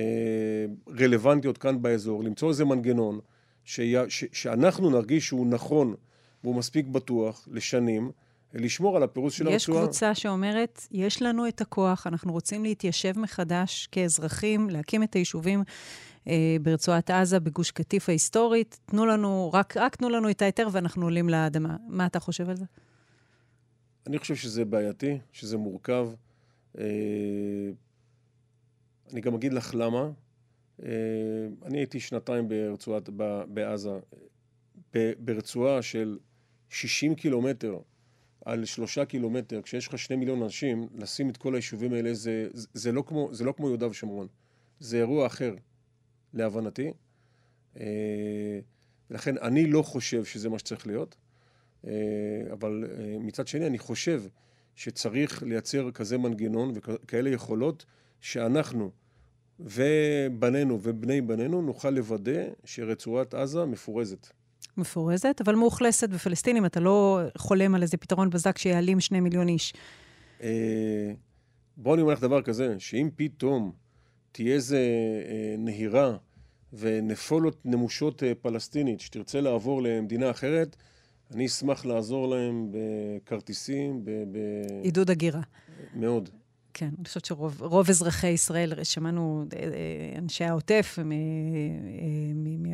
רלוונטיות כאן באזור, למצוא איזה מנגנון ש... ש... שאנחנו נרגיש שהוא נכון. והוא מספיק בטוח לשנים לשמור על הפירוס של הרצועה. יש קבוצה שאומרת, יש לנו את הכוח, אנחנו רוצים להתיישב מחדש כאזרחים, להקים את היישובים אה, ברצועת עזה, בגוש קטיף ההיסטורית. תנו לנו, רק, רק תנו לנו את ההיתר ואנחנו עולים לאדמה. מה אתה חושב על זה? אני חושב שזה בעייתי, שזה מורכב. אה, אני גם אגיד לך למה. אה, אני הייתי שנתיים ברצועת, בעזה, ברצועה של 60 קילומטר על שלושה קילומטר, כשיש לך שני מיליון אנשים, לשים את כל היישובים האלה זה, זה, זה, לא, כמו, זה לא כמו יהודה ושומרון. זה אירוע אחר, להבנתי. אה, לכן אני לא חושב שזה מה שצריך להיות, אה, אבל אה, מצד שני אני חושב שצריך לייצר כזה מנגנון וכאלה יכולות שאנחנו ובנינו ובני בנינו נוכל לוודא שרצועת עזה מפורזת. מפורזת, אבל מאוכלסת בפלסטינים. אתה לא חולם על איזה פתרון בזק שיעלים שני מיליון איש. אה, בוא אני אומר לך דבר כזה, שאם פתאום תהיה איזה אה, נהירה ונפולות נמושות אה, פלסטינית שתרצה לעבור למדינה אחרת, אני אשמח לעזור להם בכרטיסים, ב... עידוד הגירה. מאוד. כן, אני חושבת שרוב אזרחי ישראל, שמענו אה, אה, אנשי העוטף אה,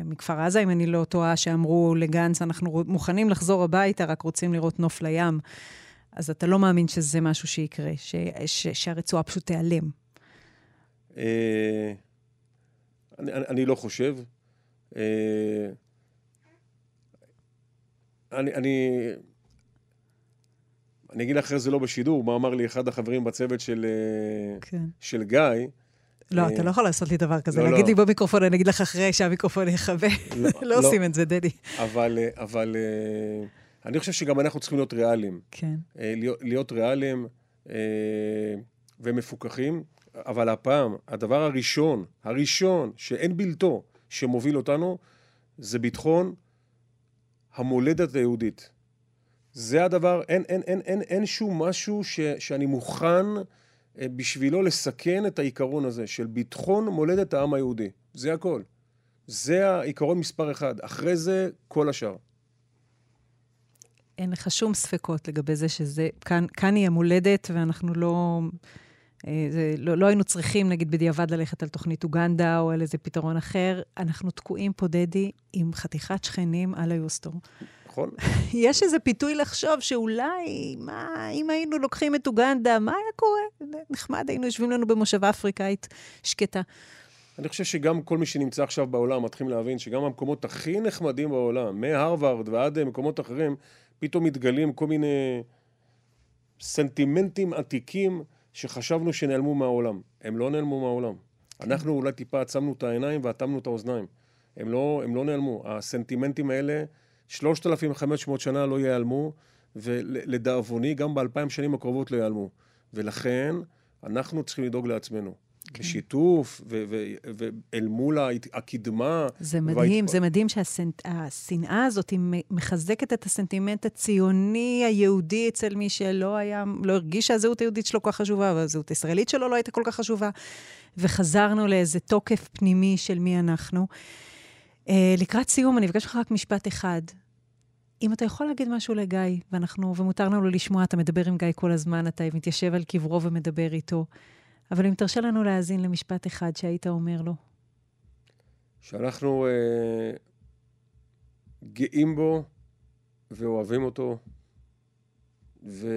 מכפר עזה, אם אני לא טועה, שאמרו לגנץ, אנחנו מוכנים לחזור הביתה, רק רוצים לראות נוף לים. אז אתה לא מאמין שזה משהו שיקרה, ש, ש, שהרצועה פשוט תיעלם. אני, אני לא חושב. אני, אני, אני אגיד לך אחרי זה לא בשידור, מה אמר לי אחד החברים בצוות של, אה, כן. של גיא. לא, אתה אה, לא יכול לעשות לי דבר כזה. לא, להגיד לא. לי במיקרופון, אני אגיד לך אחרי שהמיקרופון יכבה. לא, (laughs) לא, לא עושים את זה, דדי. אבל, אה, אני חושב שגם אנחנו צריכים להיות ריאליים. כן. להיות ריאליים ומפוקחים, אבל הפעם, הדבר הראשון, הראשון, שאין בלתו, שמוביל אותנו, זה ביטחון המולדת היהודית. זה הדבר, אין, אין, אין, אין, אין שום משהו ש, שאני מוכן אה, בשבילו לסכן את העיקרון הזה של ביטחון מולדת העם היהודי. זה הכל. זה העיקרון מספר אחד. אחרי זה, כל השאר. אין לך שום ספקות לגבי זה שזה, כאן, כאן היא המולדת ואנחנו לא... אה, זה, לא, לא היינו צריכים, נגיד, בדיעבד ללכת על תוכנית אוגנדה או על איזה פתרון אחר. אנחנו תקועים פה, דדי, עם חתיכת שכנים על היוסטור. נכון. (laughs) יש איזה פיתוי לחשוב שאולי, מה, אם היינו לוקחים את אוגנדה, מה היה קורה? נחמד, היינו יושבים לנו במושבה אפריקאית שקטה. אני חושב שגם כל מי שנמצא עכשיו בעולם מתחילים להבין שגם המקומות הכי נחמדים בעולם, מהרווארד ועד מקומות אחרים, פתאום מתגלים כל מיני סנטימנטים עתיקים שחשבנו שנעלמו מהעולם. הם לא נעלמו מהעולם. אנחנו אולי טיפה עצמנו את העיניים ואטמנו את האוזניים. הם לא, הם לא נעלמו. הסנטימנטים האלה 3,500 שנה לא ייעלמו, ולדאבוני, גם באלפיים שנים הקרובות לא ייעלמו. ולכן, אנחנו צריכים לדאוג לעצמנו. כן. בשיתוף, ואל מול הקדמה. זה מדהים, וההת... זה מדהים שהשנאה הזאת היא מחזקת את הסנטימנט הציוני היהודי אצל מי שלא היה, לא הרגיש שהזהות היהודית שלו כל כך חשובה, והזהות הישראלית שלו לא הייתה כל כך חשובה, וחזרנו לאיזה תוקף פנימי של מי אנחנו. Uh, לקראת סיום, אני אבקש ממך רק משפט אחד. אם אתה יכול להגיד משהו לגיא, ואנחנו, ומותר לנו לשמוע, אתה מדבר עם גיא כל הזמן, אתה מתיישב על קברו ומדבר איתו, אבל אם תרשה לנו להאזין למשפט אחד שהיית אומר לו. שאנחנו אה, גאים בו ואוהבים אותו, ו...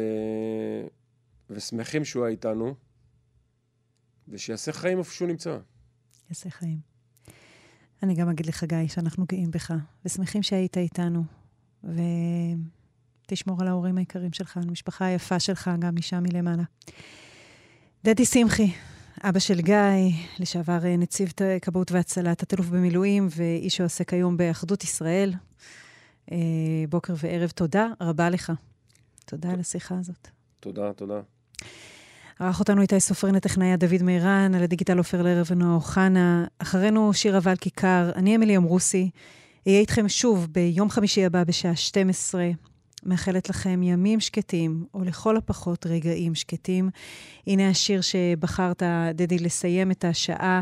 ושמחים שהוא היה איתנו, ושיעשה חיים איפה שהוא נמצא. יעשה חיים. אני גם אגיד לך, גיא, שאנחנו גאים בך, ושמחים שהיית איתנו, ותשמור על ההורים היקרים שלך, על המשפחה היפה שלך, גם משם מלמעלה. דדי שמחי, אבא של גיא, לשעבר אה, נציב כבאות והצלה, תת-אלוף במילואים, ואיש שעוסק היום באחדות ישראל. אה, בוקר וערב, תודה רבה לך. תודה על השיחה הזאת. תודה, תודה. ערך אותנו איתי סופרין הטכנאי דוד מירן, על הדיגיטל עופר לרב ונועה אוחנה. אחרינו שיר אבל כיכר, אני אמילי אמרוסי. אהיה איתכם שוב ביום חמישי הבא בשעה 12. מאחלת לכם ימים שקטים, או לכל הפחות רגעים שקטים. הנה השיר שבחרת, דדי, לסיים את השעה.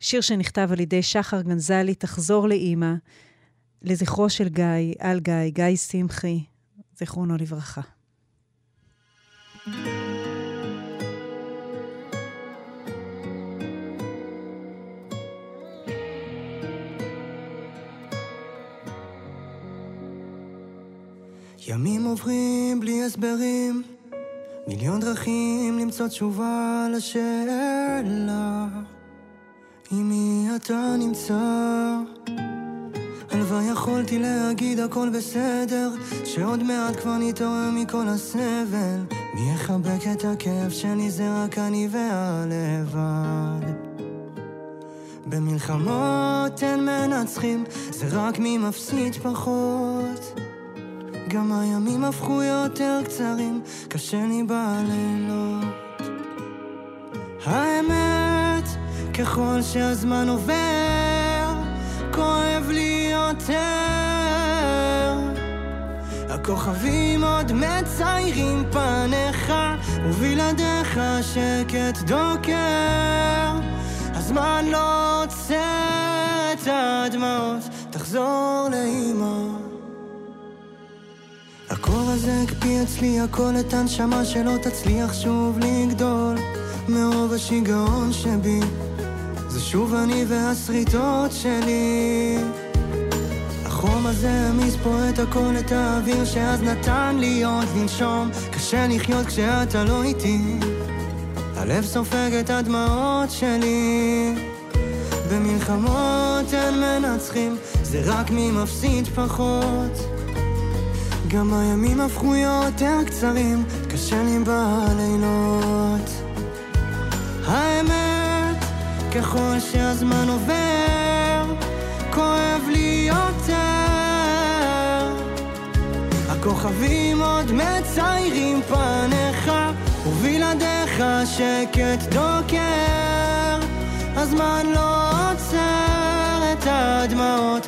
שיר שנכתב על ידי שחר גנזלי, תחזור לאימא, לזכרו של גיא, על גיא, גיא שמחי, זיכרונו לברכה. thank you ימים עוברים בלי הסברים, מיליון דרכים למצוא תשובה לשאלה עם מי אתה נמצא. הלוואי יכולתי להגיד הכל בסדר, שעוד מעט כבר נתעורר מכל הסבל. מי יחבק את הכאב שלי זה רק אני והלבד. במלחמות אין מנצחים, זה רק מי מפסיד פחות. גם הימים הפכו יותר קצרים, קשה לי בלילות. האמת, ככל שהזמן עובר, כואב לי יותר. הכוכבים עוד מציירים פניך, ובלעדיך שקט דוקר. הזמן לא עוצר את הדמעות, תחזור לאמא. הקור הזה הקפיא אצלי הכל את הנשמה שלא תצליח שוב לגדול. מרוב השיגעון שבי זה שוב אני והשריטות שלי. החום הזה העמיס פה את הכל, את האוויר שאז נתן לי עוד לנשום. קשה לחיות כשאתה לא איתי. הלב סופג את הדמעות שלי. במלחמות אין מנצחים, זה רק מי מפסיד פחות גם הימים הפכו יותר קצרים, קשה לי בלילות. האמת, ככל שהזמן עובר, כואב לי יותר. הכוכבים עוד מציירים פניך, ובלעדיך שקט דוקר. הזמן לא עוצר את הדמעות,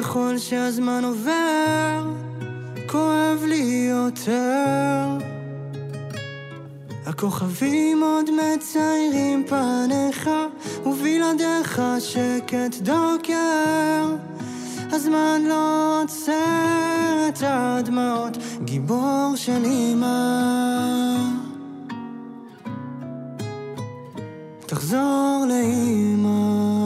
ככל שהזמן עובר, כואב לי יותר. הכוכבים עוד מציירים פניך, ובלעדיך שקט דוקר. הזמן לא עוצר את הדמעות, גיבור של אמא. תחזור לאמא